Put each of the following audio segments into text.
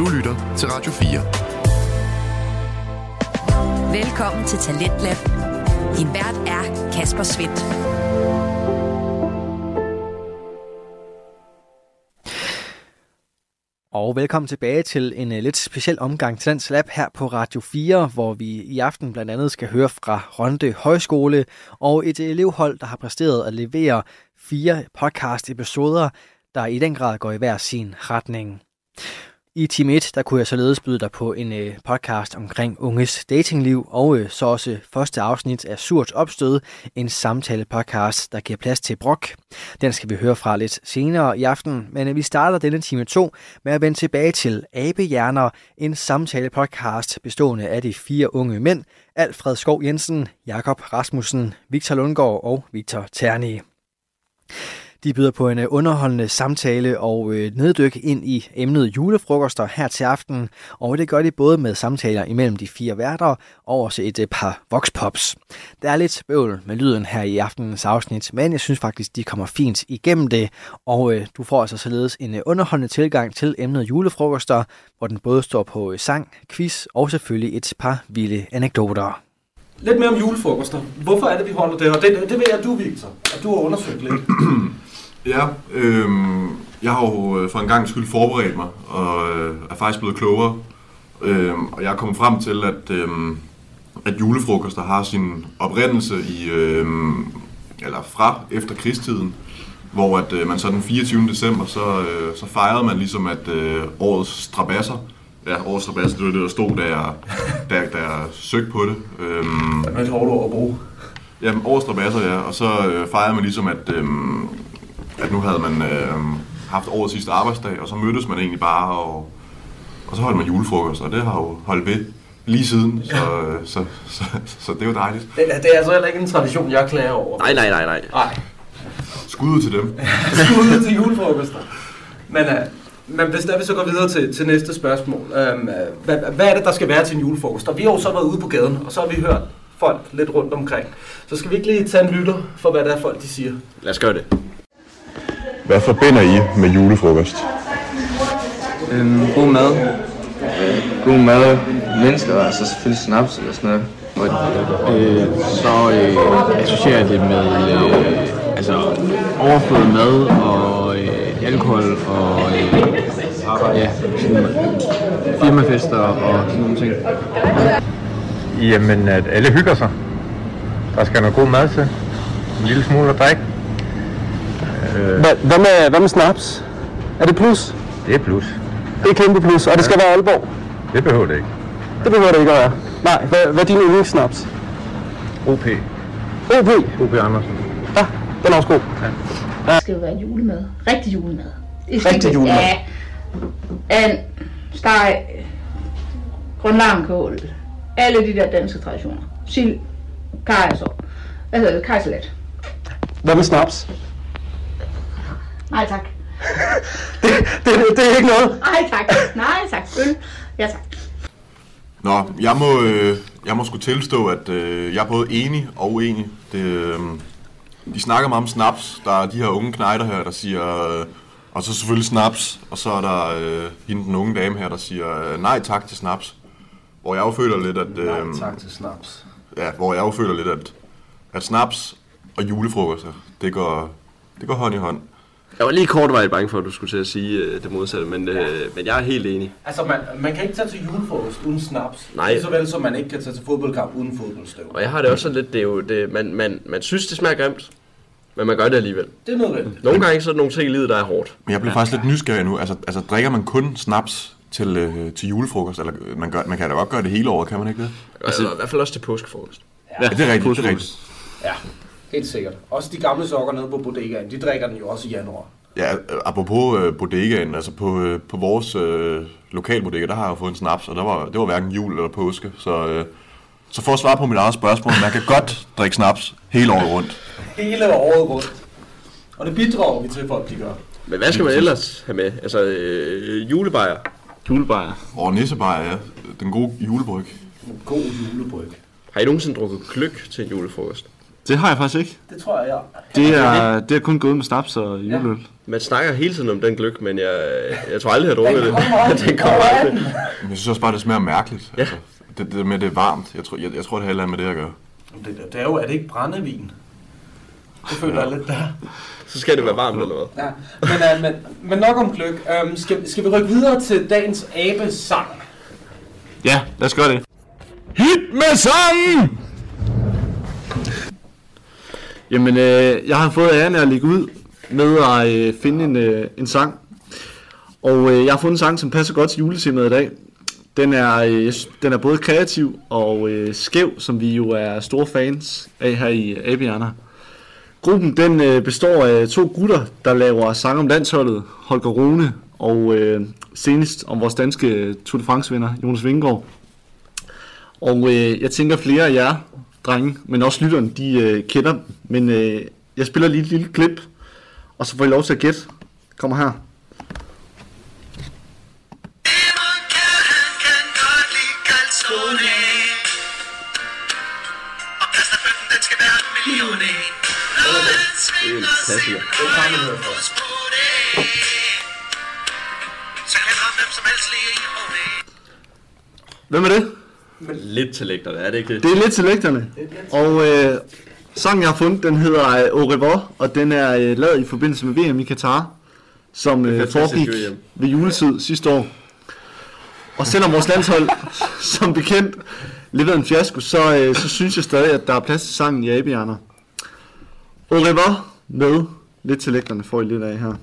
Du lytter til Radio 4. Velkommen til Talentlab. Din vært er Kasper Svendt. Og velkommen tilbage til en uh, lidt speciel omgang til Dansk Lab her på Radio 4, hvor vi i aften blandt andet skal høre fra Ronde Højskole og et elevhold, der har præsteret at levere fire podcast-episoder, der i den grad går i hver sin retning. I time 1, der kunne jeg således byde dig på en øh, podcast omkring unges datingliv, og øh, så også første afsnit af Surt Opstød, en samtale-podcast, der giver plads til brok. Den skal vi høre fra lidt senere i aften, men øh, vi starter denne time 2 med at vende tilbage til Abehjerner, en samtale-podcast bestående af de fire unge mænd, Alfred Skov Jensen, Jakob Rasmussen, Victor Lundgaard og Victor Terni. De byder på en øh, underholdende samtale og øh, neddyk ind i emnet julefrokoster her til aften, og det gør de både med samtaler imellem de fire værter og også et øh, par voxpops. Der er lidt bøvl med lyden her i aftenens afsnit, men jeg synes faktisk, de kommer fint igennem det, og du får altså således en underholdende tilgang til emnet julefrokoster, hvor den både står på sang, quiz og selvfølgelig et par vilde anekdoter. Lidt mere om julefrokoster. Hvorfor er det, vi holder det? Og det, det ved jeg, du, Victor, at du har undersøgt lidt. Ja, øh, jeg har jo øh, for en gang skyld forberedt mig, og øh, er faktisk blevet klogere. Øh, og jeg er kommet frem til, at, øh, at julefrokoster har sin oprindelse i, øh, eller fra efter krigstiden, hvor at øh, man så den 24. december, så, øh, så fejrede man ligesom, at øh, årets strabasser, ja, årets strabasser, det var det, der stod, da jeg, da, da jeg søgte på det. Øh, Det er et hårdt ord at bruge. Jamen, årets strabasser, ja. Og så øh, fejrede man ligesom, at, øh, at nu havde man øh, haft årets sidste arbejdsdag, og så mødtes man egentlig bare, og, og så holdt man julefrokost, og det har jo holdt ved lige siden, så, øh, så, så, så, så det er jo dejligt. Det, er- det er altså heller ikke en tradition, jeg klager over. Nej, nej, nej, nej. Nej. Skud ud til dem. Skud til julefrokoster. Men, uh, men hvis der vi så går videre til, til næste spørgsmål. Um, uh, hvad, hvad er det, der skal være til en julefrokost? Og vi har jo så været ude på gaden, og så har vi hørt folk lidt rundt omkring. Så skal vi ikke lige tage en lytter for, hvad det er folk de siger. Lad os gøre det. Hvad forbinder I med julefrokost? Øhm, god mad. Øh, god mad. Mennesker, altså selvfølgelig snaps eller sådan noget. øh, så øh, associerer jeg det med øh, altså overflod mad og øh, alkohol og øh, ja, sådan, firmafester og sådan nogle ting. Jamen, at alle hygger sig. Der skal noget god mad til. En lille smule at drikke. Øh, Hvad, hvad, med, hvad med snaps? Er det plus? det er plus. Det er kæmpe plus, og det skal være Aalborg. Det behøver det ikke. Det behøver det ikke at være. Nej, hvad, hvad er din yndlingssnaps? OP. OP. OP Andersen. Ja, den er også god. Det skal jo være julemad. Rigtig julemad. Rigtig julemad. Ja. En steg, grønlangkål, alle de der danske traditioner. Sild, kajsår, hvad hedder det, kajsalat. Hvad med snaps? Nej tak. Det, det, det er ikke noget. Nej tak. Nej tak. Øl. Ja tak. Nå, jeg må, øh, jeg må sgu tilstå, at øh, jeg er både enig og uenig. Det, øh, de snakker meget om snaps. Der er de her unge knejder her, der siger... Øh, og så selvfølgelig snaps. Og så er der øh, hende, den unge dame her, der siger øh, nej tak til snaps. Hvor jeg jo føler lidt, at... Øh, Nej, tak til snaps. Ja, hvor jeg jo føler lidt, at, at snaps og julefrokoster, det går, det går hånd i hånd. Jeg var lige kortvarigt bange for, at du skulle til at sige øh, det modsatte, men, øh, men jeg er helt enig. Altså, man, man kan ikke tage til julefrokost uden snaps. Nej. Så vel som man ikke kan tage til fodboldkamp uden fodboldstøv. Og jeg har det også sådan lidt, det er jo, det, man, man, man synes, det smager grimt, men man gør det alligevel. Det er nødvendigt. Nogle gange så er der nogle ting i livet, der er hårdt. Men jeg bliver faktisk lidt nysgerrig nu. Altså, altså drikker man kun snaps til, øh, til julefrokost? Eller øh, man, gør, man kan da godt gøre det hele året, kan man ikke det? Altså, I hvert fald også til påskefrokost. Ja, det er rigtigt, det er rigtigt. Ja, helt sikkert. Også de gamle sokker nede på bodegaen, de drikker den jo også i januar. Ja, apropos øh, bodegaen, altså på, øh, på vores øh, lokalbodega, der har jeg jo fået en snaps, og der var, det var hverken jul eller påske. Så, øh, så for at svare på mit eget spørgsmål, man kan godt drikke snaps hele året rundt. Hele året rundt. Og det bidrager vi til, folk de gør. Men hvad skal man ellers have med? Altså, øh, julebajer. Julebajer. Og nissebajer, ja. Den gode julebryg. En god julebryg. Har I nogensinde drukket kløk til en julefrokost? Det har jeg faktisk ikke. Det tror jeg, jeg. Det er, det er kun gået med snaps og juleøl. Man snakker hele tiden om den gløk, men jeg, jeg tror aldrig, jeg har drukket det. den kommer aldrig. Men jeg synes også bare, det smager mærkeligt. Ja. Altså, det, det med, det er varmt. Jeg tror, jeg, jeg tror det har et med det at gøre. Det, det er jo, er det ikke brændevin? Det føler jeg lidt der. Så skal det være varmt, eller hvad? Ja, men, uh, men, men nok om gløk. Um, skal, skal vi rykke videre til dagens abesang? Ja, lad os gøre det. Hit med sangen! Jamen, øh, jeg har fået æren af at ligge ud med at øh, finde en, øh, en sang. Og øh, jeg har fundet en sang, som passer godt til juletemaet i dag. Den er, øh, den er både kreativ og øh, skæv, som vi jo er store fans af her i Abianer. Gruppen den øh, består af to gutter, der laver sang om landsholdet, Holger Rune og øh, senest om vores danske Tour de France-vinder, Jonas Vingård. Og øh, jeg tænker flere af jer, drenge, men også lytterne, de øh, kender dem. Men øh, jeg spiller lige et lille klip, og så får I lov til at gætte. Kommer her. Hvem er det? Lidt til lægterne, er det ikke det? Det er lidt til lægterne. Og øh, sangen, jeg har fundet, den hedder øh, Au revoir, og den er øh, lavet i forbindelse med VM i Katar, som øh, foregik ved juletid sidste år. Og selvom vores landshold, som bekendt, leverede en fiasko, så, øh, så synes jeg stadig, at der er plads til sangen i Abianer. Au revoir med lidt til lægterne, får I lidt af her.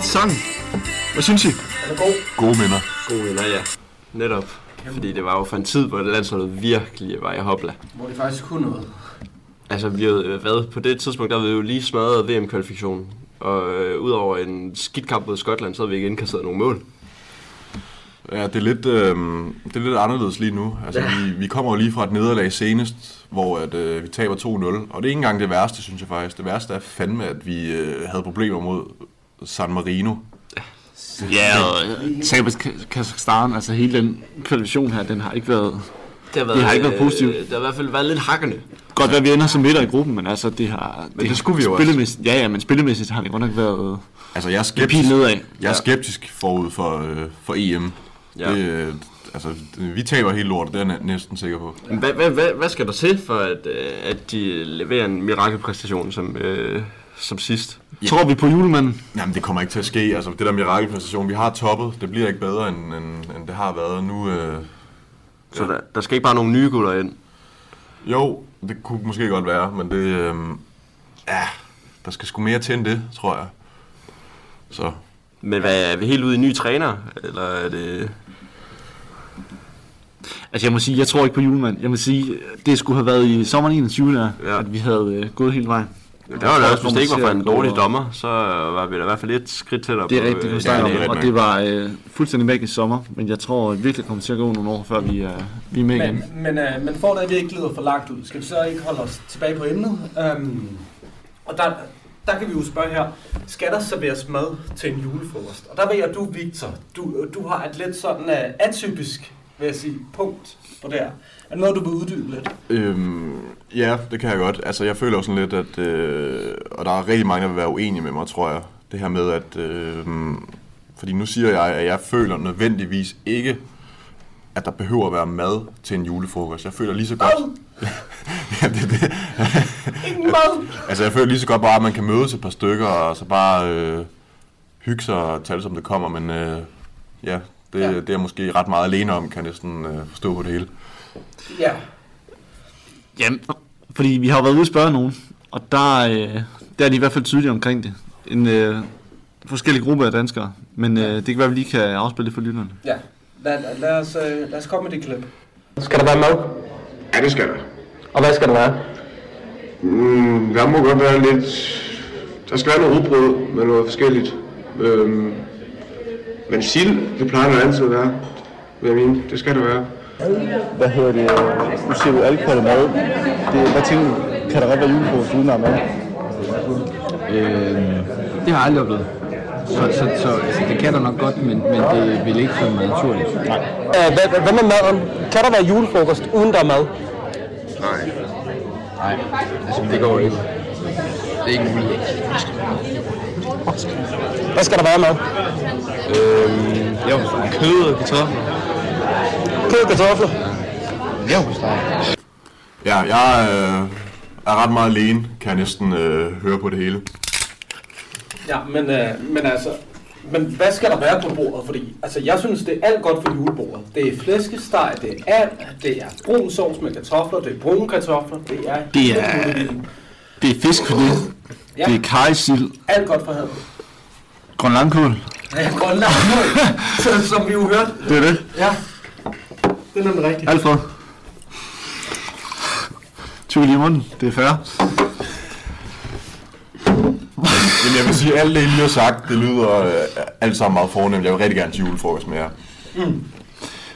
Hvad til sangen? Hvad synes I? Er det god? Gode minder. Gode venner, ja. Netop. Fordi det var jo for en tid, hvor landsholdet virkelig var i hopla. Hvor de faktisk kunne noget. Altså, vi havde øh, været på det tidspunkt, der havde vi jo lige smadret VM-kvalifikationen. Og øh, udover en skidt kamp mod Skotland, så havde vi ikke indkasseret nogen mål. Ja, det er lidt, øh, det er lidt anderledes lige nu. Altså, Ja. vi, vi kommer jo lige fra et nederlag senest, hvor at, øh, vi taber 2-0. Og det er ikke engang det værste, synes jeg faktisk. Det værste er fandme, at vi øh, havde problemer mod San Marino. Ja, og Tabet Kazakhstan, altså hele den kvalifikation her, den har ikke været... Det har, det har ikke været øh, positivt. Det har i hvert fald været lidt hakkende. Godt være, vi ender som midter i gruppen, men altså, det har... Men det skulle vi jo også. spillemæssigt, Ja, ja, men spillemæssigt har det godt nok været... Altså, jeg er skeptisk, nedad. jeg er skeptisk forud for, øh, for EM. Ja. Det, øh, altså, det- vi taber helt lortet, det er jeg næ- næsten sikker på. Men Hvad, hvad, hvad, hvad skal der til, for at, øh, at de leverer en mirakelpræstation som, øh, som sidst? Tror vi på julemanden? Jamen, det kommer ikke til at ske. Altså, det der mirakelpræstation, vi har toppet. Det bliver ikke bedre, end, end, end det har været. Nu, øh, Så der, der skal ikke bare nogle nye gutter ind? Jo, det kunne måske godt være, men det... Øh, ja, der skal sgu mere til end det, tror jeg. Så... Men hvad, er vi helt ude i ny træner? Eller er det... Altså jeg må sige, jeg tror ikke på julemand. Jeg må sige, det skulle have været i sommeren 21, der, Ja. at vi havde øh, gået hele vejen. Det var det også, hvis det ikke var for en dårlig dommer, så var vi da i hvert fald et skridt tættere Det er på, rigtigt, øh, snakker om, finalen. og det var øh, fuldstændig magisk sommer, men jeg tror virkelig, det kommer til at gå nogle år, før vi er, vi er med igen. Men, men, øh, men for at vi ikke glider for langt ud, skal vi så ikke holde os tilbage på emnet? Um, og der, der kan vi jo spørge her, skal der serveres mad til en julefrokost? Og der ved jeg, at du, Victor, du, du har et lidt sådan uh, atypisk, vil jeg sige, punkt på det her. Er det noget, du vil uddybe lidt? Øhm, ja, det kan jeg godt. Altså, jeg føler jo sådan lidt, at... Øh, og der er rigtig mange, der vil være uenige med mig, tror jeg. Det her med, at... Øh, fordi nu siger jeg, at jeg føler nødvendigvis ikke, at der behøver at være mad til en julefrokost. Jeg føler lige så godt... ja, det, det. Ingen mad! altså, jeg føler lige så godt bare, at man kan mødes et par stykker, og så bare øh, hygge sig og det, som det kommer. Men øh, ja, det, ja. det er jeg måske ret meget alene om, kan jeg næsten øh, forstå på det hele. Ja. Jamen, fordi vi har været ude og spørge nogen, og der, øh, der er de i hvert fald tydelige omkring det. En øh, forskellig gruppe af danskere, men øh, det kan være, at vi lige kan afspille det for lytterne. Ja. Lad, lad, os, øh, lad os komme med det klip. Skal der være mad? Ja, det skal der. Og hvad skal der være? Mm, der må godt være lidt... Der skal være noget rugbrød med noget forskelligt. Øhm, men sild, det plejer der altid at være. Vil jeg mene. Det skal det være. Hvad hedder det? Nu siger du alkohol og mad. Det, hvad tænker du? Kan der godt være julefrokost uden mad? Øh, det har jeg aldrig oplevet. Så, så, så altså, det kan der nok godt, men, men det vil ikke mig naturligt. Nej. Uh, hvad, hvad- hvad med maden? Kan der være julefrokost uden der er mad? Nej. Nej, altså det går ikke. Det er ikke muligt. Hvad skal der være med? Øhm, jo, kød og kartofler. Kød og kartofler? Jo, Ja, jeg øh, er ret meget alene, kan jeg næsten øh, høre på det hele. Ja, men, øh, men altså, men hvad skal der være på bordet? Fordi altså, jeg synes, det er alt godt for julebordet. Det er flæskesteg, det er and, det er brun sovs med kartofler, det er brune kartofler, det er... Det er, det er fiskfilet, Ja. det er kajsild, Alt godt for havet. grønlandkål. Ja, Grønland, så, som vi jo hørte. Det er det. Ja, det er nemlig rigtigt. Alfred. Tyv lige i munden, det er fair. Jamen, jeg vil sige, at alt det, I lige har sagt, det lyder øh, alt sammen meget fornemt. Jeg vil rigtig gerne til julefrokost med jer. Mm.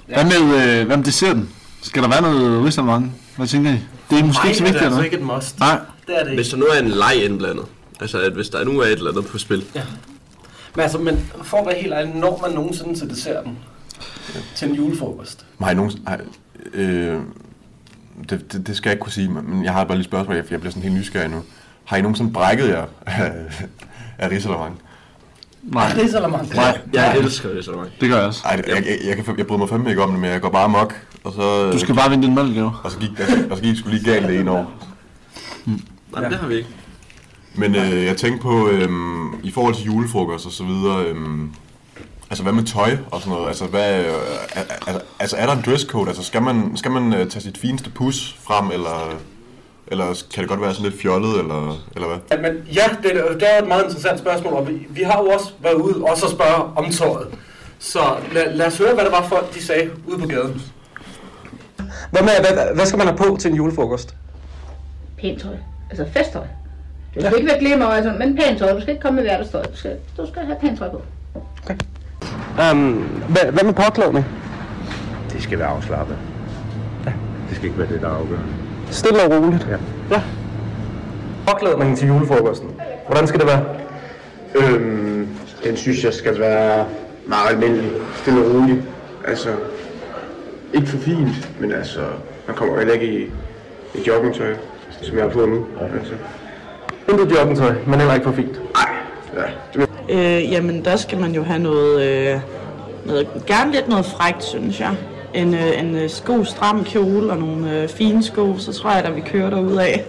Hvad med, øh, hvad med desserten? Skal der være noget risalemang? Hvad tænker I? Det er måske Nej, ikke så det er vigtigt, altså eller ikke et must. Nej. Det er det ikke. Hvis der nu er en leg indblandet, altså at hvis der nu er et eller andet på spil, Ja. Men altså, men for at være helt ærlig, når man nogensinde til desserten? Til en julefrokost? I nogen... Har, øh, det, det, det, skal jeg ikke kunne sige, men jeg har bare lige spørgsmål, for jeg bliver sådan helt nysgerrig nu. Har I nogensinde brækket jer af, af risalemang? Nej. Risalemang? Nej, jeg elsker risalemang. Det gør jeg også. Ej, jeg, jeg, jeg, kan, jeg bryder mig fandme ikke om det, men jeg går bare amok. Og så, Du skal bare vinde din mælk, jo. Og så gik, og så gik sgu lige galt det ene år. Nej, det har vi ikke. Men øh, jeg tænkte på, øhm, i forhold til julefrokost og så videre, øhm, altså hvad med tøj og sådan noget? Altså, hvad, er, altså er der en dresscode? Altså skal man, skal man øh, tage sit fineste pus frem, eller, eller kan det godt være sådan lidt fjollet, eller, eller hvad? Ja, men ja, det, er- det er et meget interessant spørgsmål, og vi, vi har jo også været ude også at spørge om tøjet. Så lad, lad os høre, hvad det var folk, de sagde ude på gaden. Hvad, med, hvad, hvad skal man have på til en julefrokost? Pænt tøj. Altså festtøj. Du skal ikke være glimmer, altså, men pænt tøj. Du skal ikke komme med hverdagstøj. Du skal, du skal have pænt tøj på. Um, hvad, hvad med påklædning? Det skal være afslappet. Ja. Det skal ikke være det, der afgør. Stille og roligt. Ja. ja. Påklædningen til julefrokosten. Hvordan skal det være? Øhm, den synes jeg skal være meget almindelig. Stille og rolig. Altså, ikke for fint, men altså, man kommer jo heller ikke i, i joggingtøj, som jeg har på nu. Altså. Intet joggingtøj, men heller ikke for fint. Ja, det Øh, jamen, der skal man jo have noget, øh, noget gerne lidt noget frækt, synes jeg. En, øh, en øh, sko, stram kjole og nogle øh, fine sko, så tror jeg, at vi kører derud af.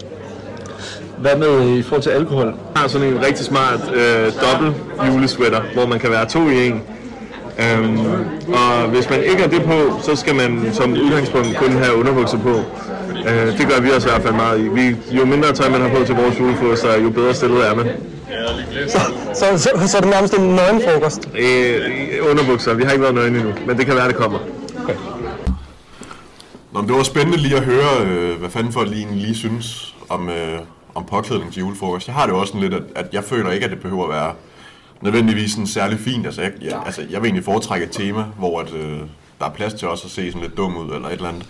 Hvad med øh, i forhold til alkohol? Jeg har sådan en rigtig smart øh, dobbelt julesweater, hvor man kan være to i en. Øhm, og hvis man ikke har det på, så skal man som udgangspunkt kun have underbukser på. Øh, det gør vi også i hvert fald meget i. Vi, jo mindre tøj man har på til vores julefrokost, jo bedre stillet er man. Så, så, så, så er det nærmest en nøgenfrokost. Øh, underbukser, vi har ikke været nøgne endnu, men det kan være, det kommer. Nå, men det var spændende lige at høre, øh, hvad fanden folk lige, lige synes om, øh, om påklædning til julefrokost. Jeg har det jo også sådan lidt, at, at jeg føler ikke, at det behøver at være nødvendigvis sådan særlig fint. Altså jeg, jeg, altså, jeg vil egentlig foretrække et tema, hvor at, øh, der er plads til også at se sådan lidt dum ud, eller et eller andet.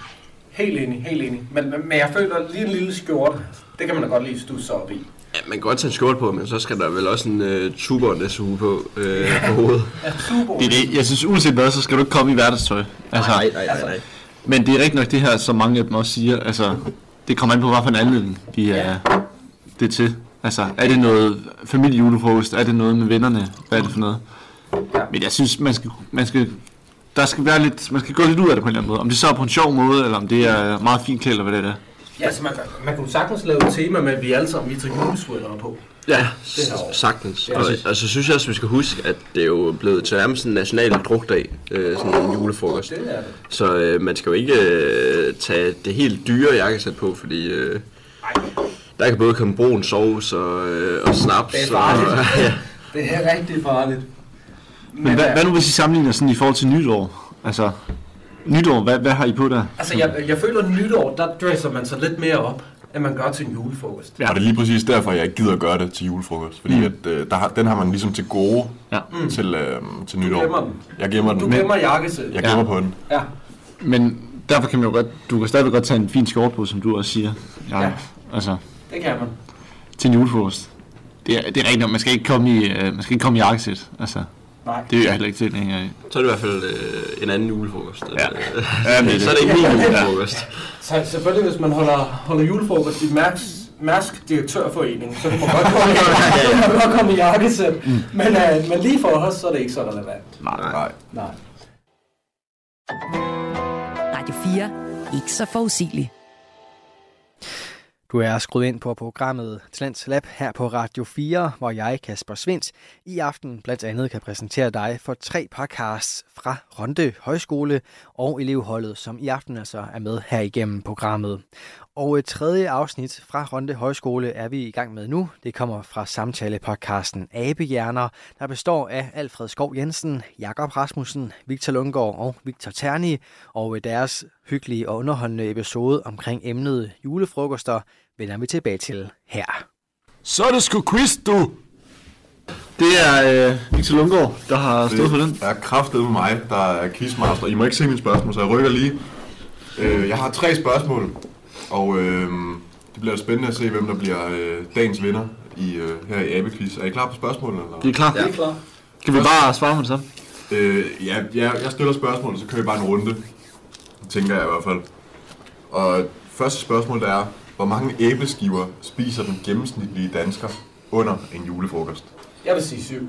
Helt enig, helt enig. Men, men, men jeg føler lige en lille skjorte. Det kan man da godt lige stusse op i. Ja, man kan godt tage en skjorte på, men så skal der vel også en uh, tuber på, øh, på hovedet. Det er det. Jeg synes, uanset hvad, så skal du ikke komme i hverdagstøj. Altså, Nej, nej, nej, nej. Men det er rigtigt nok det her, som mange af dem også siger. Altså, det kommer an på, hvad for en anledning de er det er til. Altså, er det noget familiejulefrokost? Er det noget med vennerne? Hvad er det for noget? Men jeg synes, man skal, man skal, der skal være lidt, man skal gå lidt ud af det på en eller anden måde. Om det så er på en sjov måde, eller om det er meget fint klædt, eller hvad det er. Ja, altså man, man kunne sagtens lave et tema med, at vi alle sammen vi tager julesweatere på. Ja, sagtens. Ja, Og, og så synes jeg også, vi skal huske, at det er jo blevet til nærmest en national drukdag, øh, sådan en julefrokost. Det er det. Så øh, man skal jo ikke øh, tage det helt dyre jakkesæt på, fordi øh, der kan både komme brun sovs og, øh, og snaps. Det er farligt. Og, ja. Det er rigtig farligt. Men hvad, hvad nu hvis I sammenligner sådan i forhold til nytår? Altså, nytår, hvad, hvad har I på der? Altså, jeg, jeg føler, at nytår, der dresser man sig lidt mere op, end man gør til en julefrokost. Ja. Og det er lige præcis derfor, jeg ikke gider at gøre det til julefrokost. Fordi Mm. at, øh, der har, den har man ligesom til gode ja. Mm. til, øh, til nytår. gemmer den. Jeg gemmer den. Du gemmer jakkesæt. Jeg gemmer Ja. på den. Ja. Men derfor kan man jo godt, du kan stadigvæk godt tage en fin skjort på, som du også siger. Ja. Ja. Altså, Det kan man. til en julefrokost. Det er, det er rigtigt, nok, man skal ikke komme i, øh, man skal ikke komme i jakkesæt. Altså, Nej. det er jeg heller ikke tilhænger af. Så er det i hvert fald øh, en anden julefrokost. Ja. ja men så er det ikke min julefrokost. Så selvfølgelig, hvis man holder, holder julefrokost i Mærks, Mærsk Direktørforening, så kan man godt komme, så kan man godt komme i jakkesæt. Mm. Men, øh, men lige for os, så er det ikke så relevant. Nej. Nej. Nej. Radio 4. Ikke så forudsigelig. Du er skruet ind på programmet Talents Lab her på Radio 4, hvor jeg, Kasper Svindt, i aften blandt andet kan præsentere dig for tre podcasts fra Ronde Højskole og elevholdet, som i aften altså er med her igennem programmet. Og et tredje afsnit fra Ronde Højskole er vi i gang med nu. Det kommer fra samtale-podcasten Abehjerner, der består af Alfred Skov Jensen, Jakob Rasmussen, Victor Lundgaard og Victor Terni, og deres hyggelige og underholdende episode omkring emnet julefrokoster vender vi tilbage til her. Så er det sgu quiz, du! Det er øh, Victor Lundgaard, der har stået for den. Det er kraftet med mig, der er quizmaster. I må ikke se mine spørgsmål, så jeg rykker lige. Øh, jeg har tre spørgsmål, og øh, det bliver spændende at se, hvem der bliver øh, dagens vinder i, øh, her i Abequiz. Er I klar på spørgsmålene? Eller? Det er klart. Det er klart. Kan vi bare svare på det så? Øh, ja, ja, jeg stiller spørgsmål, så kører vi bare en runde. Tænker jeg i hvert fald. Og første spørgsmål der er, hvor mange æbleskiver spiser den gennemsnitlige dansker under en julefrokost? Jeg vil sige syv.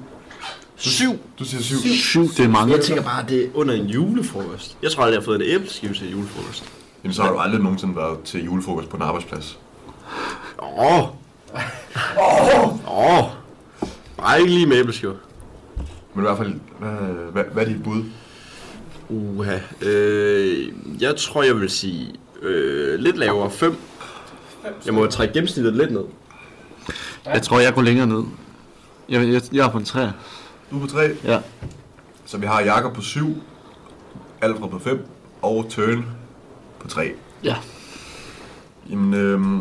Syv? Du siger syv. Syv, det er mange. Jeg tænker bare, at det er under en julefrokost. Jeg tror aldrig, jeg har fået en æbleskive til julefrokost. Jamen, så har du aldrig nogensinde været til julefrokost på en arbejdsplads. Åh! Åh! Åh! Nej, ikke lige med æbleskiver. Men i hvert fald, hvad, hvad, hvad er dit bud? Uha. Øh, jeg tror, jeg vil sige øh, lidt lavere. 5. Jeg må trække gennemsnittet lidt ned. Jeg tror, jeg går længere ned. Jeg, jeg, jeg er på en træ. Du er på 3. Ja. Så vi har Jakob på 7, Alfred på 5 og Tørn på 3. Ja. Jamen, øhm,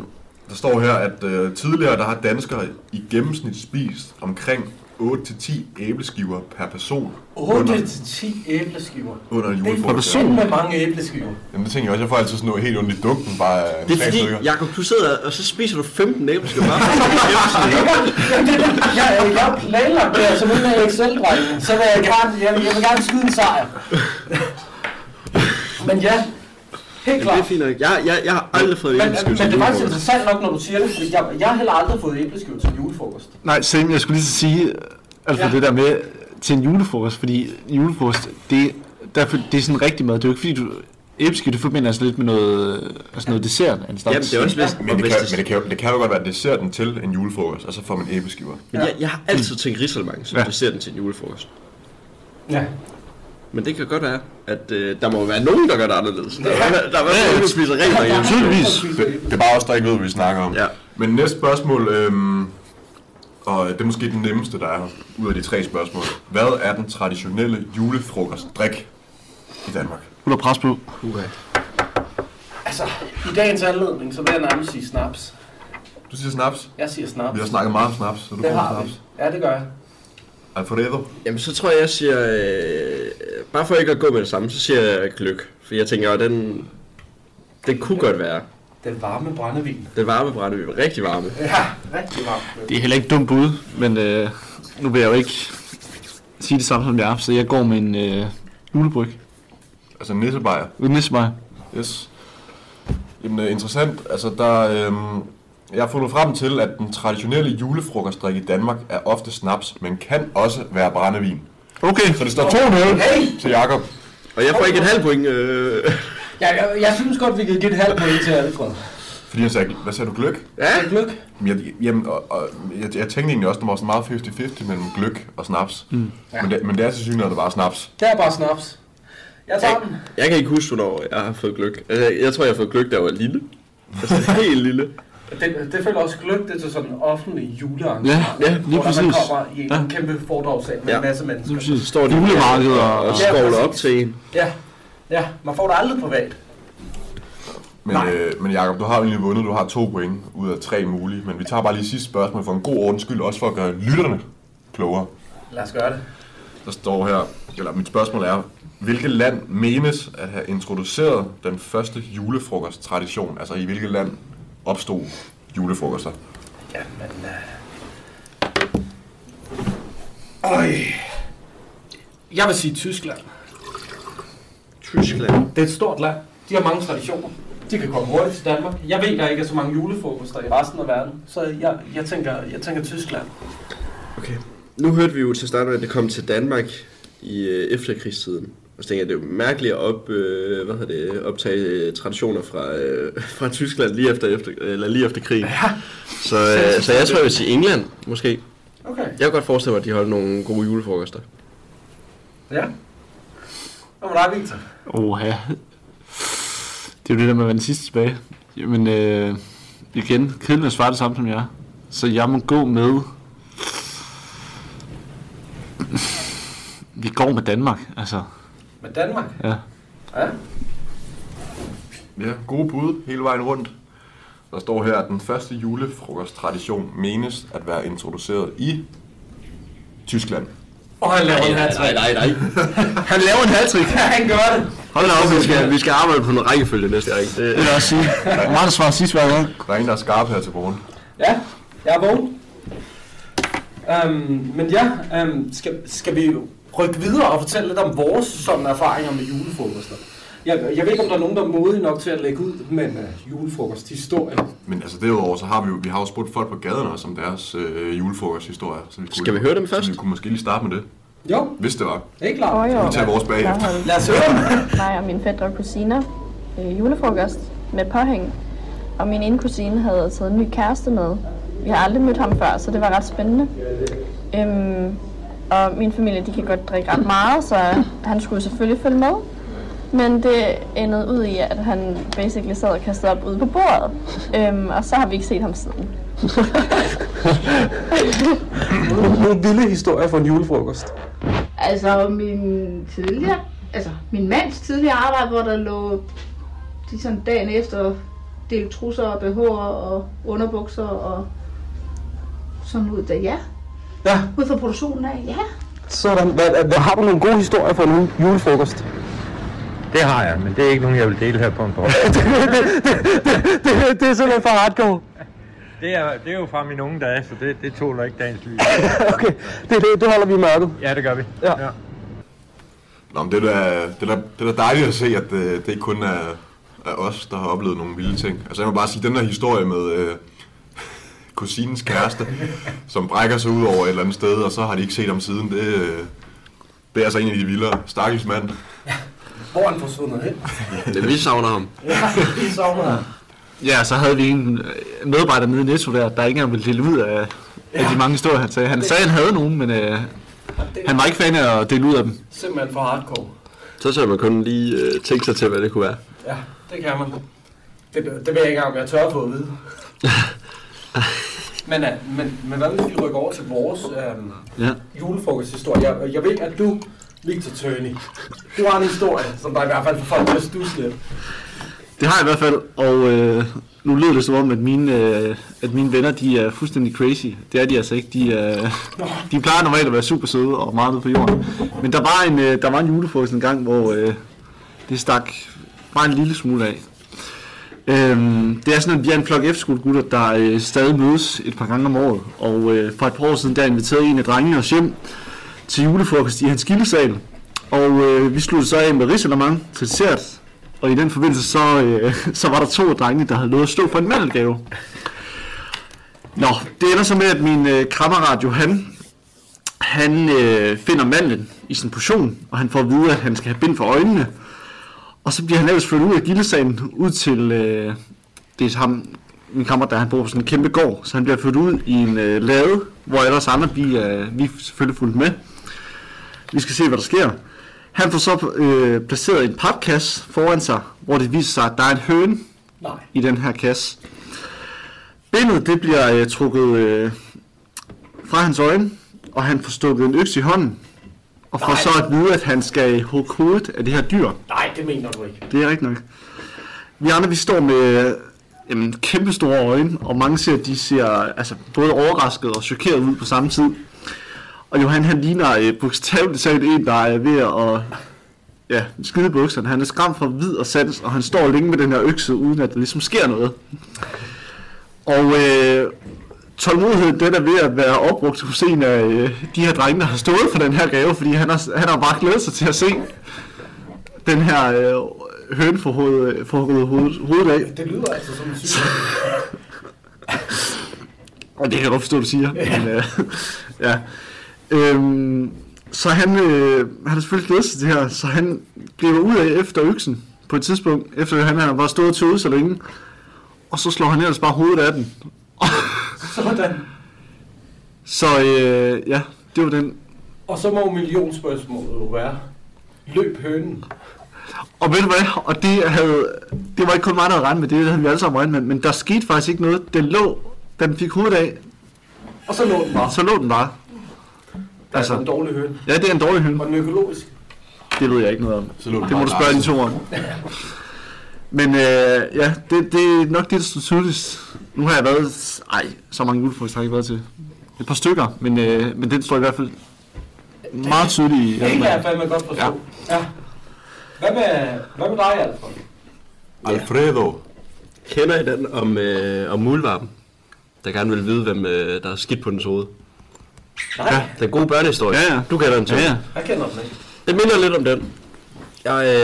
der står her, at øh, tidligere der har danskere i gennemsnit spist omkring 8-10 æbleskiver per person. 8-10 æbleskiver. Under en Det er julefrokost. fandme mange æbleskiver. Jamen det tænker jeg også, jeg får altid sådan noget helt ondt i dunken, bare af Det er fordi, stykker. Jacob, du sidder og så spiser du 15 æbleskiver bare. jeg, jeg er planlagt det, som en af Excel-drengen, så vil jeg gerne, jeg, jeg vil gerne skyde en sejr. Men ja, helt Jamen, det klart. er fint nok. Jeg, jeg, jeg har aldrig fået en Men, æbleskive men til det er faktisk julefrokost. interessant nok, når du siger det, fordi jeg, jeg har heller aldrig fået æbleskiver til julefrokost. Nej, same, jeg skulle lige så sige, altså Ja. det der med til en julefrokost, fordi julefrokost, det, derfor, det er sådan rigtig mad. Det er jo ikke fordi, du, æbleskive, det forbinder altså lidt med noget, altså noget dessert af en slags. Jamen, det er også lidt... Men, det kan, men det, kan, jo- det kan jo godt være desserten til en julefrokost, og så får man æbleskiver. Men jeg, jeg har altid tænkt Risalemang som ja. desserten til en julefrokost. Ja. Men det kan godt være, at øh, der må være nogen, der gør det anderledes. Der, er, der er i hvert fald nogen, der spiser rigtig mange Tydeligvis. Det, det er bare os, der ikke ved, vi snakker om. Ja. Men næste spørgsmål, øhm, og det er måske den nemmeste, der er her, ud af de tre spørgsmål. Hvad er den traditionelle julefrokostdrik i Danmark? Hun har pres på. Uha. Altså, i dagens anledning, så vil jeg nærmest sige snaps. Du siger snaps? Jeg siger snaps. Vi har snakket meget om snaps, så du Det får har vi. snaps. Ja, det gør jeg. Alfredo? Jamen, så tror jeg, jeg siger... Øh, bare for ikke at gå med det samme, så siger jeg gløk. For jeg tænker, at den... Det kunne godt være. Den varme brændevin. Den varme brændevin. Rigtig varme. Ja, rigtig varmt. Det er heller ikke dumt bud, men øh, nu vil jeg jo ikke sige det samme som jeg så jeg går med en øh, julebryg. Altså en nissebajer? En nissebajer. Yes. Jamen, øh, interessant. Altså, der, øhm, jeg har fundet frem til, at den traditionelle julefrokostdrik i Danmark er ofte snaps, men kan også være brændevin. Okay. Så det står 2-0 Hey! til Jakob. Og jeg får ikke et halvt point. Øh. Ja, jeg, jeg synes godt, vi kan give et halvt point til Alfred. Fordi jeg sagde, hvad sagde du, gløk? Ja, gløk. Jamen, jeg, jamen, og, og, jeg, jeg tænkte egentlig også, at der var sådan meget 50-50 mellem gløk og snaps. Mm. Ja. Men, det, men det er til synligheden, at det bare er snaps. Det er bare snaps. Jeg tager den. Jeg kan ikke huske, hvornår jeg har fået gløk. Altså, jeg, jeg tror, jeg har fået gløk, da jeg var lille. Altså, helt lille. Det, det føler også er til sådan en offentlig julearrangement. Ja, ja, lige hvor præcis. Man kommer i en Ja. kæmpe foredragssal med Ja. en masse mennesker. Lige præcis. Står de Julemarked og- og skovler op til en. Ja, ja, man får det aldrig privat. Men, øh, men Jacob, du har jo egentlig vundet. Du har to point ud af tre mulige. Men vi tager bare lige sidste spørgsmål for en god ordens skyld, også for at gøre lytterne klogere. Lad os gøre det. Der står her, eller mit spørgsmål er, hvilket land menes at have introduceret den første julefrokosttradition? Altså i hvilket land opstod julefrokoster? Ja, men... Uh... Øj. Jeg vil sige Tyskland. Tyskland? Det er et stort land. De har mange traditioner. De kan komme hurtigt til Danmark. Jeg ved, der ikke er så mange julefrokoster i resten af verden. Så jeg, jeg, tænker, jeg tænker Tyskland. Okay. Nu hørte vi jo til at starte med, at det kom til Danmark i øh, efterkrigstiden. Og så tænker jeg, det er jo mærkeligt at op, øh, hvad hedder det, optage øh, traditioner fra, øh, fra Tyskland lige efter, efter, eller lige efter krigen. Ja. Så, øh, så jeg tror, jeg vil sige England, måske. Okay. Jeg kan godt forestille mig, at de holder nogle gode julefrokoster. Ja. Hvad med dig, Victor? Oha. Det er jo det der med at være den sidste tilbage. Jamen, øh, igen, kedeligt at svare det samme som jeg. Så jeg må gå med... Vi går med Danmark, altså. Med Danmark? Ja. Ja. Ja, gode bud hele vejen rundt. Der står her, at den første julefrokosttradition menes at være introduceret i Tyskland. Og han laver en hat Nej, nej, nej. Han laver en hat Ja, han gør det. Hold da op, vi skal, vi skal arbejde på en rækkefølge næste gang. Det, Det vil jeg også sige. Meget svarer sidst hver gang. Der er en, der er skarp her til morgen. Ja, jeg er vågen. Um, men ja, um, skal, skal vi rykke videre og fortælle lidt om vores sådan, erfaringer med julefrokoster? Jeg, jeg ved ikke, om der er nogen, der er modige nok til at lægge ud med en uh, julefrokosthistorie. Men altså derudover, så har vi jo, vi har jo spurgt folk på gaden også om deres øh, julefrokosthistorie. Så vi kunne, Skal vi høre dem først? Så vi kunne måske lige starte med det. Jo. Hvis det var. Helt klart. Åh, jo. Så vi tager vores bagefter. Lad os høre dem. Mig og mine fætter og kusiner øh, julefrokost med påhæng. Og min ene kusine havde taget en ny kæreste med. Vi har aldrig mødt ham før, så det var ret spændende. Øhm, og min familie, de kan godt drikke ret meget, så han skulle selvfølgelig følge med. Men det endede ud i, at han basically sad og kastede op ude på bordet. Øhm, og så har vi ikke set ham siden. Nogle vilde historier fra en julefrokost. Altså min tidligere, altså min mands tidligere arbejde, hvor der lå de sådan dagen efter delt trusser og BH'er og underbukser og sådan ud der, ja. Ja. Ud fra produktionen af, ja. Sådan. Hvad, hvad, har du nogle gode historier fra en julefrokost? Det har jeg, men det er ikke nogen, jeg vil dele her på en podcast. det, det, det er simpelthen for hardcore. det, er, det er jo fra mine unge dage, så det, det tåler ikke dagens lys. okay, det, det, det holder vi i mørket. Ja, det gør vi. Ja. ja. Nå, men det er da, det er da, det er da dejligt at se, at øh, det ikke kun er, er os, der har oplevet nogle vilde ting. Altså jeg må bare sige, den der historie med øh, kusinens kæreste, som brækker sig ud over et eller andet sted, og så har de ikke set ham siden, det, det er altså en af de vildere. Stakkels mand. Hvor er han forsvundet hen? det, vi savner ham. Ja, vi savner ham. Ja, så havde vi en medarbejder nede i Netto der, der ikke engang ville dele ud af, af de mange historier, han sagde. Han sagde, at han havde nogen, men øh, han var ikke fan af at dele ud af dem. Simpelthen for hardcore. Så skal man kun lige øh, tænke sig til, hvad det kunne være. Ja, det kan man. Det, det ved jeg ikke engang, om jeg tør på at vide. men, uh, men, men hvad hvis vi rykker over til vores um, Ja. julefrokosthistorie? Jeg, jeg ved, at du, Victor Tøni, du har en historie, som der i hvert fald får folk til at stusse lidt. Det har jeg i hvert fald, og øh, nu lyder det som om, at mine, øh, at mine venner de er fuldstændig crazy. Det er de altså ikke. De, øh, de plejer normalt at være super søde og meget ude på jorden. Men der var en, øh, der var en julefrokost en gang, hvor øh, det stak bare en lille smule af. Øhm, det er sådan, at vi er en flok F-skolegutter, der øh, stadig mødes et par gange om året. Og øh, for et par år siden, der inviterede en af drengene os hjem til julefrokost i hans gildesal. Og øh, vi sluttede så af med risalemang til dessert. Og i den forbindelse, så, øh, så var der to drenge, der havde lovet at stå for en mandelgave. Nå, det ender så med, at min øh, kammerat Johan, han øh, finder mandlen i sin portion, og han får at vide, at han skal have bind for øjnene. Og så bliver han ellers flyttet ud af gildesagen, ud til, øh, det er ham, min kammerat, der han bor på sådan en kæmpe gård, så han bliver flyttet ud i en øh, lade, hvor ellers andre, vi, øh, vi er selvfølgelig fulgt med. Vi skal se, hvad der sker. Han får så øh, placeret en papkasse foran sig, hvor det viser sig, at der er en høne Nej. i den her kasse. Bindet det bliver øh, trukket øh, fra hans øjne, og han får stukket en økse i hånden, og får Nej. så at vide, at han skal hugge hovedet af det her dyr. Nej, det mener du ikke. Det er rigtigt nok. Vi andre, vi står med øh, jamen, kæmpe store øjne, og mange ser, de ser altså, både overrasket og chokeret ud på samme tid. Og Johan, han ligner øh, bogstaveligt talt en, der er ved at ja, skide bukserne. Han er skræmt fra vid og sans, og han står længe med den her økse, uden at der ligesom sker noget. Og øh, tålmodigheden, den er ved at være opbrugt hos en af øh, de her drenge, der har stået for den her gave, fordi han har, han har bare glædet sig til at se den her øh, høne for hovedet, for hovedet, hovedet, af. Det lyder altså som en syg. Og det kan jeg godt forstå, du siger. Men, øh, ja. Øhm, så han, øh, han har selvfølgelig glædet sig til det her, så han griber ud af efter øksen på et tidspunkt, efter han har bare stået tøvet så længe, og så slår han ellers bare hovedet af den. Sådan. Så øh, ja, det var den. Og så må millionspørgsmålet jo være, løb hønen. Og ved du hvad, og det, havde, det var ikke kun mig, der havde regnet med det, det havde vi alle sammen regnet med, men der skete faktisk ikke noget. Den lå, den fik hovedet af, Og så lå den bare. så lå den bare. Altså en dårlig høne. Ja, det er en dårlig høne. Og den økologisk. Det ved jeg ikke noget om. Så lå den det må du spørge de to om. Men øh, ja, det, det er nok det, der står tydeligst. Nu har jeg været, ej, så mange julefrokoster har jeg ikke været til. Et par stykker, men, øh, men den står i hvert fald meget tydeligt i. Det kan jeg fandme godt forstå. Ja. ja. Hvad med, hvad med dig, Alfred? Alfredo. Kender I den om, øh, om muldvarpen, der gerne vil vide, hvem øh, der er skidt på dens hoved? Nej. Ja, den gode børnehistorie. Ja, ja. Du kender den til. Ja, ja. Jeg kender den ikke. Det minder lidt om den. Jeg,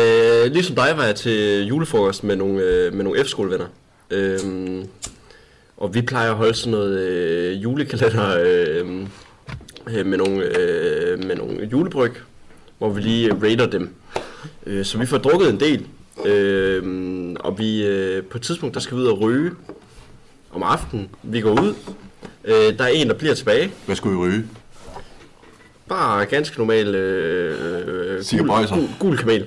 øh, ligesom dig var jeg til julefrokost med nogle, øh, med nogle F-skolevenner. Øhm, og vi plejer at holde sådan noget øh, julekalender øh, øh, med, nogle, øh, med nogle julebryg, hvor vi lige raider dem. Øh, så vi får drukket en del. Øh, og vi øh, på et tidspunkt, der skal vi ud og ryge om aftenen. Vi går ud. Øh, der er en, der bliver tilbage. Hvad skulle I ryge? Bare ganske normal øh, øh, gul, gul, gul kamel.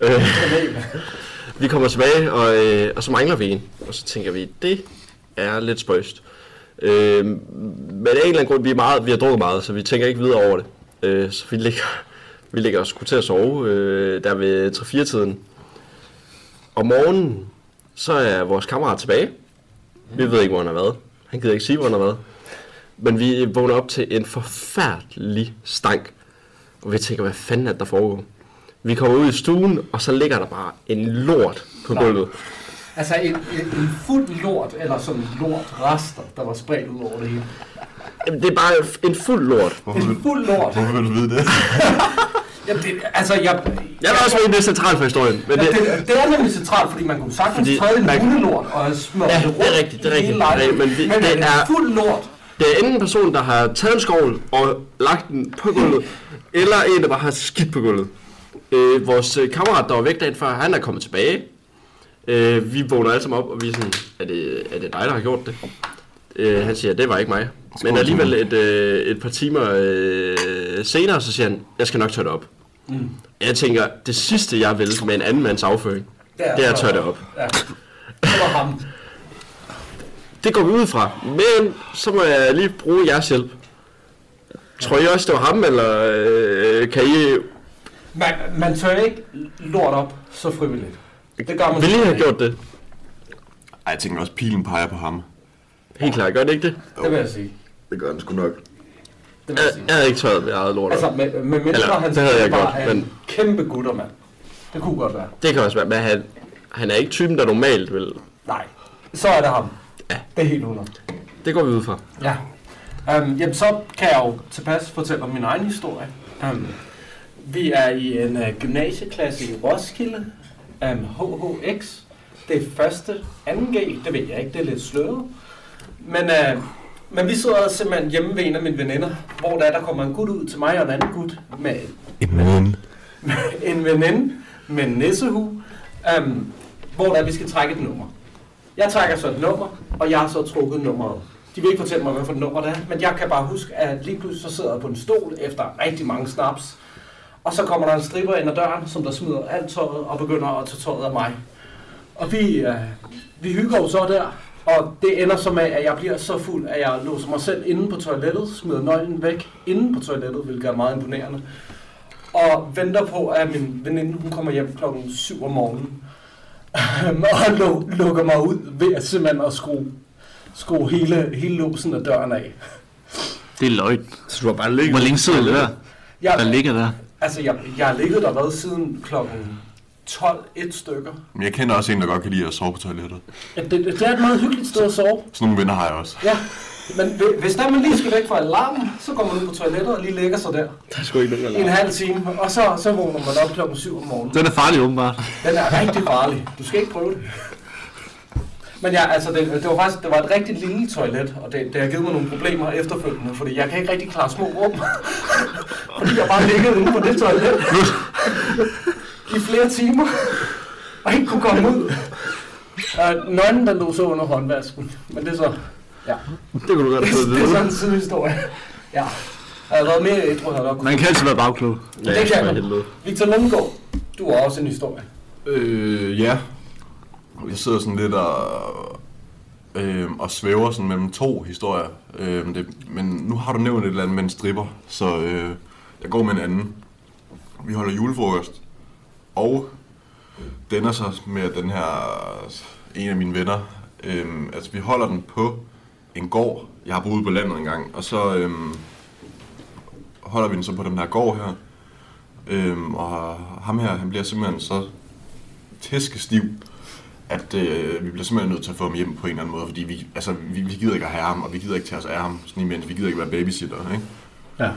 Øh, vi kommer tilbage, og, øh, og så mangler vi en. Og så tænker vi, det er lidt spøjst. Øh, men af en eller anden grund, vi, er meget, vi har drukket meget, så vi tænker ikke videre over det. Øh, så vi ligger, vi ligger og skulle til at sove øh, der ved 3-4-tiden. Om morgenen, så er vores kammerat tilbage. Vi ved ikke, hvor han har været. Han gider ikke sige, hvor han har været. Men vi vågner op til en forfærdelig stank. Og vi tænker, hvad fanden er det, der foregår? Vi kommer ud i stuen, og så ligger der bare en lort på Nej. gulvet. Altså en, en, en fuld lort, eller sådan lort rester, der var spredt ud over det hele. Jamen, det er bare en fuld lort. En fuld lort. Hvorfor vil du vide det? Jamen, det, altså, jeg... Jeg vil også mene, det er centralt for historien. Men det, det, det er nemlig centralt, fordi man kunne sagtens Fordi træde en man- hundelort og smørt Ja, det rundt det er rigtigt, det er i rigtigt. lejligheden. Men vi- men det er det er- fuld lort? det er enten en person, der har taget en skovl og lagt den på gulvet, eller en, der bare har skidt på gulvet. Øh, vores øh, kammerat, der var væk dagen før, han er kommet tilbage. Øh, vi vågner alle sammen op, og vi er sådan, er det, er det dig, der har gjort det? Øh, han siger, det var ikke mig. Men alligevel et, øh, et par timer øh, senere, så siger han, jeg skal nok tørre det op. Mm. Jeg tænker, det sidste jeg vil med en anden mands afføring, det er at tørre det op. Ja. Det var ham. Det går vi ud fra. Men så må jeg lige bruge jeres hjælp. Tror I også, det var ham, eller øh, kan I... Man, man tør ikke lort op så frivilligt. Det gør man Vil I have gjort det? Ej, jeg tænker også, pilen peger på ham. Helt klart, gør det ikke det? Det vil jeg sige. Det gør den sgu nok. Det vil jeg sige. Jeg havde ikke tøjet med eget lort. Altså, med, med mindre Eller, han det havde jeg bare gjort, er en men kæmpe guttermand. Det kunne godt være. det kan også være. Men han, han er ikke typen, der normalt vil. Nej, så er det ham. Ja. Det er helt 100. Det går vi ud fra. Ja. Um, jamen, så kan jeg jo tilpas fortælle om min egen historie. Um, vi er i en uh, gymnasieklasse i Roskilde. Um, HHX. Det er første, anden G. Det ved jeg ikke, det er lidt sløret. Men, uh, men vi sidder simpelthen hjemme ved en af mine veninder, hvor der, der kommer en gut ud til mig og en anden gut med En veninde. en veninde med en nissehue, um, hvor der vi skal trække et nummer. Jeg trækker så et nummer, og jeg har så trukket nummeret. De vil ikke fortælle mig, hvad for et nummer det er, men jeg kan bare huske, at lige pludselig så sidder jeg på en stol efter rigtig mange snaps, og så kommer der en stripper ind ad døren, som der smider alt tøjet og begynder at tage tøjet af mig. Og vi, øh, vi hygger jo så der, og det ender så med, at jeg bliver så fuld, at jeg låser mig selv inde på toilettet, smider nøglen væk inde på toilettet, hvilket er meget imponerende. Og venter på, at min veninde hun kommer hjem klokken 7 om morgenen. og lu- lukker mig ud ved at simpelthen at skrue, skrue hele, hele låsen af døren af. Det er løgn. Så du har bare ligget... Hvor længe sidder du der? Jeg, Der ligger der. Altså, jeg, jeg har ligget der været siden klokken 12 et stykker. Men jeg kender også en, der godt kan lide at sove på toilettet. Ja, det, det er et meget hyggeligt sted at sove. Sådan nogle venner har jeg også. Ja, men hvi- hvis der man lige skal væk fra alarmen, så går man ud på toilettet og lige lægger sig der. Der er sgu ikke nogen I en halv time, og så, så vågner man op klokken 7 om morgenen. Den er farlig åbenbart. Den er rigtig farlig. Du skal ikke prøve det. Men ja, altså det, det var faktisk det var et rigtig lille toilet, og det, det har givet mig nogle problemer efterfølgende, fordi jeg kan ikke rigtig klare små rum. fordi jeg bare ligget inde på det toilet i flere timer, og ikke kunne komme ud. Uh, nøglen, den lå så under håndvasken, men det er så... Ja. Det kunne du godt have Det er sådan en sidehistorie. Ja. Jeg været mere ædru, havde jeg nok Man kan altid være bagklog. Ja, det kan man. Victor Lundgaard, du har også en historie. Øh, ja. Jeg sidder sådan lidt og, øh, og svæver sådan mellem to historier. Øh, det, men nu har du nævnt et eller andet med en stripper, så øh, jeg går med en anden. Vi holder julefrokost, og den er så med den her, en af mine venner, øh, altså vi holder den på en gård. Jeg har boet på landet engang, og så øh, holder vi den så på den her gård her. Øhm, og ham her, han bliver simpelthen så tæskestiv, at øh, vi bliver simpelthen nødt til at få ham hjem på en eller anden måde, fordi vi, altså, vi, vi gider ikke at have ham, og vi gider ikke tage os af ham, sådan imens, vi gider ikke være babysitter, ikke? Ja.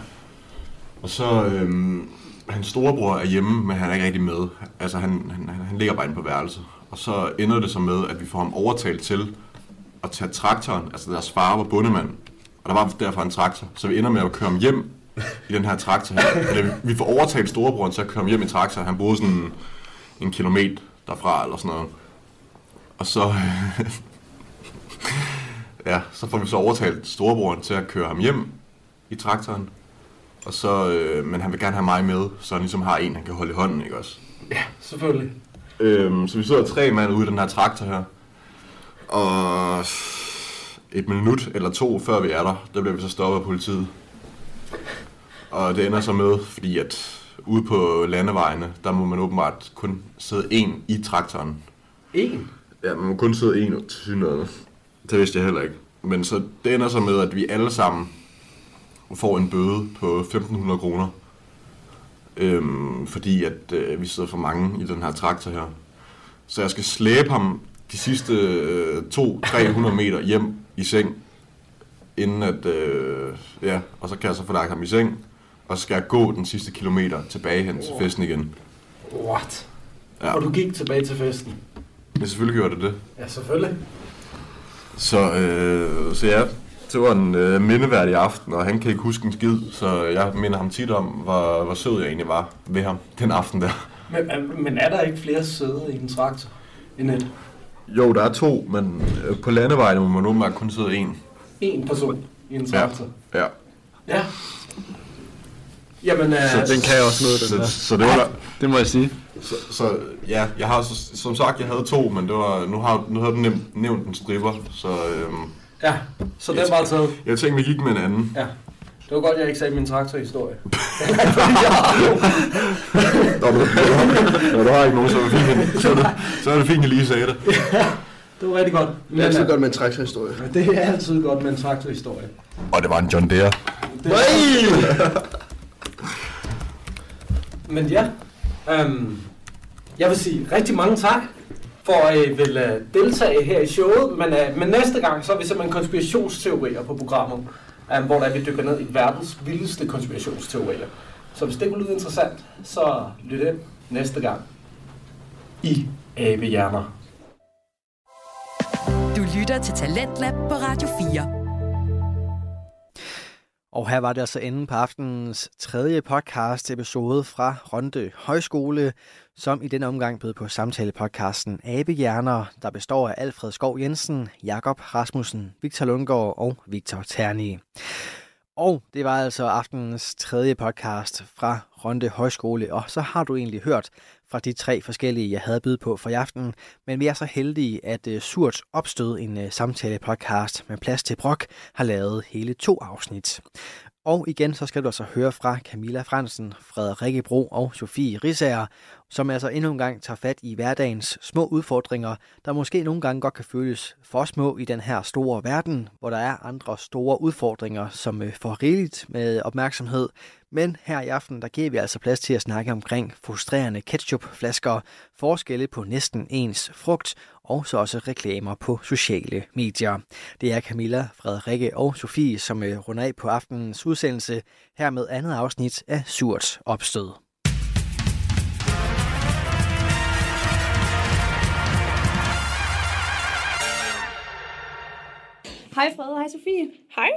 Og så, øhm, hans storebror er hjemme, men han er ikke rigtig med. Altså, han, han, han, ligger bare inde på værelset. Og så ender det så med, at vi får ham overtalt til at tage traktoren, altså deres far var bundemand, og der var derfor en traktor, så vi ender med at køre ham hjem i den her traktor her. Eller vi- vi får overtalt storebroren til at køre ham hjem i traktor. Han boede sådan en kilometer derfra, eller sådan noget. Og så, ja, så får vi så overtalt storebroren til at køre ham hjem i traktoren. Og så, øh, men han vil gerne have mig med, så han ligesom har en, han kan holde i hånden, ikke også? Ja, selvfølgelig. Øhm, så vi sidder tre mand ude i den her traktor her. Og et minut eller to før vi er der, der bliver vi så stoppet af politiet. Og det ender så med, fordi at ude på landevejene, der må man åbenbart kun sidde en i traktoren. En? Ja, man må kun sidde en til synligheden. Det vidste jeg heller ikke. Men så det ender så med, at vi alle sammen får en bøde på 1.500 kroner. Øhm, fordi at øh, vi sidder for mange i den her traktor her. Så jeg skal slæbe ham de sidste øh, 200-300 meter hjem i seng. Inden at, øh, ja, og så kan jeg så få lagt ham i seng. Og så skal jeg gå den sidste kilometer tilbage hen til festen igen. What? Ja. Og du gik tilbage til festen? Men selvfølgelig gjorde det det. Ja, selvfølgelig. Så, øh, så ja, det var en øh, mindeværdig aften, og han kan ikke huske en skid, så jeg minder ham tit om, hvor, hvor sød jeg egentlig var ved ham den aften der. Men, men er der ikke flere sæder i en traktor end et? Jo, der er to, men øh, på landevejen må man åbenbart kun sidde en. En person i en Ja, traktor? ja. Ja. Jamen, øh, Så den kan jeg også noget, den der. Så, så det var der, det må jeg sige. Så, så ja, jeg har så, som sagt, jeg havde to, men det var, nu har, nu har du nævnt, nævnt en stripper, så... Øhm, Ja, så den var taget. Jeg tænkte, vi gik med en anden. Ja. Det var godt, jeg ikke sagde min traktorhistorie. Når du, når du har ikke nogen, så er det fint, så er det, så er det fint, at lige sagde det. Det var rigtig godt. Det er altid øh, godt med en traktorhistorie. Det er altid godt med en traktorhistorie. Og det var en John Deere. Men ja, øhm, jeg vil sige rigtig mange tak for at I vil øh, deltage her i showet. Men, øh, men næste gang, så er vi simpelthen konspirationsteorier på programmet, øh, hvor der vi dykker ned i verdens vildeste konspirationsteorier. Så hvis det kunne lyde interessant, så lyt ind næste gang i Abehjerner. Du lytter til Talentlab på Radio 4. Og her var det altså enden på aftenens tredje podcast episode fra Ronde Højskole, som i denne omgang bød på samtalepodcasten Abehjerner, der består af Alfred Skov Jensen, Jakob Rasmussen, Victor Lundgaard og Victor Terni. Og det var altså aftenens tredje podcast fra Ronde Højskole, og så har du egentlig hørt fra de tre forskellige, jeg havde byde på for i aften. Men vi er så heldige, at øh, Surt opstod en øh, samtale-podcast med plads til brok, har lavet hele to afsnit. Og igen, så skal du altså høre fra Camilla Fransen, Frederikke Bro og Sofie Risager, som altså endnu en gang tager fat i hverdagens små udfordringer, der måske nogle gange godt kan føles for små i den her store verden, hvor der er andre store udfordringer, som øh, får rigeligt med opmærksomhed. Men her i aften, der giver vi altså plads til at snakke omkring frustrerende ketchupflasker, forskelle på næsten ens frugt, og så også reklamer på sociale medier. Det er Camilla, Frederikke og Sofie, som øh, runder af på aftenens udsendelse, her med andet afsnit af Surt Opstød. Hej Fred, hej Sofie. Hej.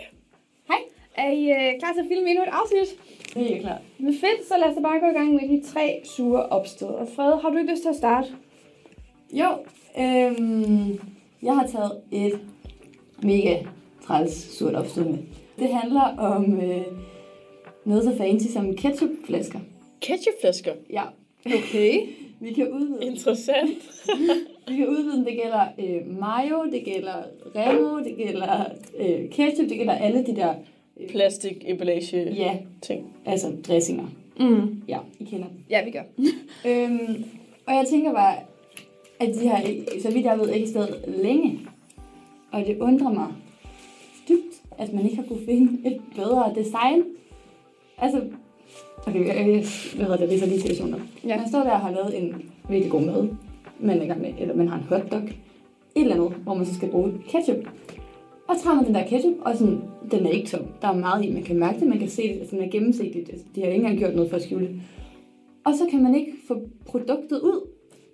Hej. Er I øh, klar til at filme endnu et afsnit? Det er klar. Men fedt, så lad os da bare gå i gang med de tre sure opstød. Og Fred, har du ikke lyst til at starte? Jo, øhm, jeg har taget et mega træls surt opstød med. Det handler om øh, noget så fancy som ketchupflasker. Ketchupflasker? Ja. Okay. Vi kan udvide. Interessant. Vi kan udvide. Det gælder øh, mayo, det gælder remo, det gælder øh, ketchup, det gælder alle de der... Øh, Plastik, emballage, ja, ting. altså dressinger. Mm. Ja, I kender dem. Ja, vi gør. øhm, og jeg tænker bare, at de har, ikke- så vidt jeg ved, ikke stået længe. Og det undrer mig dybt, at man ikke har kunne finde et bedre design. Altså, okay, jeg, jeg, hvad hedder det, er så lige situationer. Ja. Man står der og har lavet en virkelig god mad, man er gang med, eller man har en hotdog, et eller andet, hvor man så skal bruge ketchup. Og så tager man den der ketchup, og sådan, den er ikke tom. Der er meget i, man kan mærke det, man kan se det, altså, den er gennemsigtigt. Altså, De har ikke engang gjort noget for at skjule det. Og så kan man ikke få produktet ud.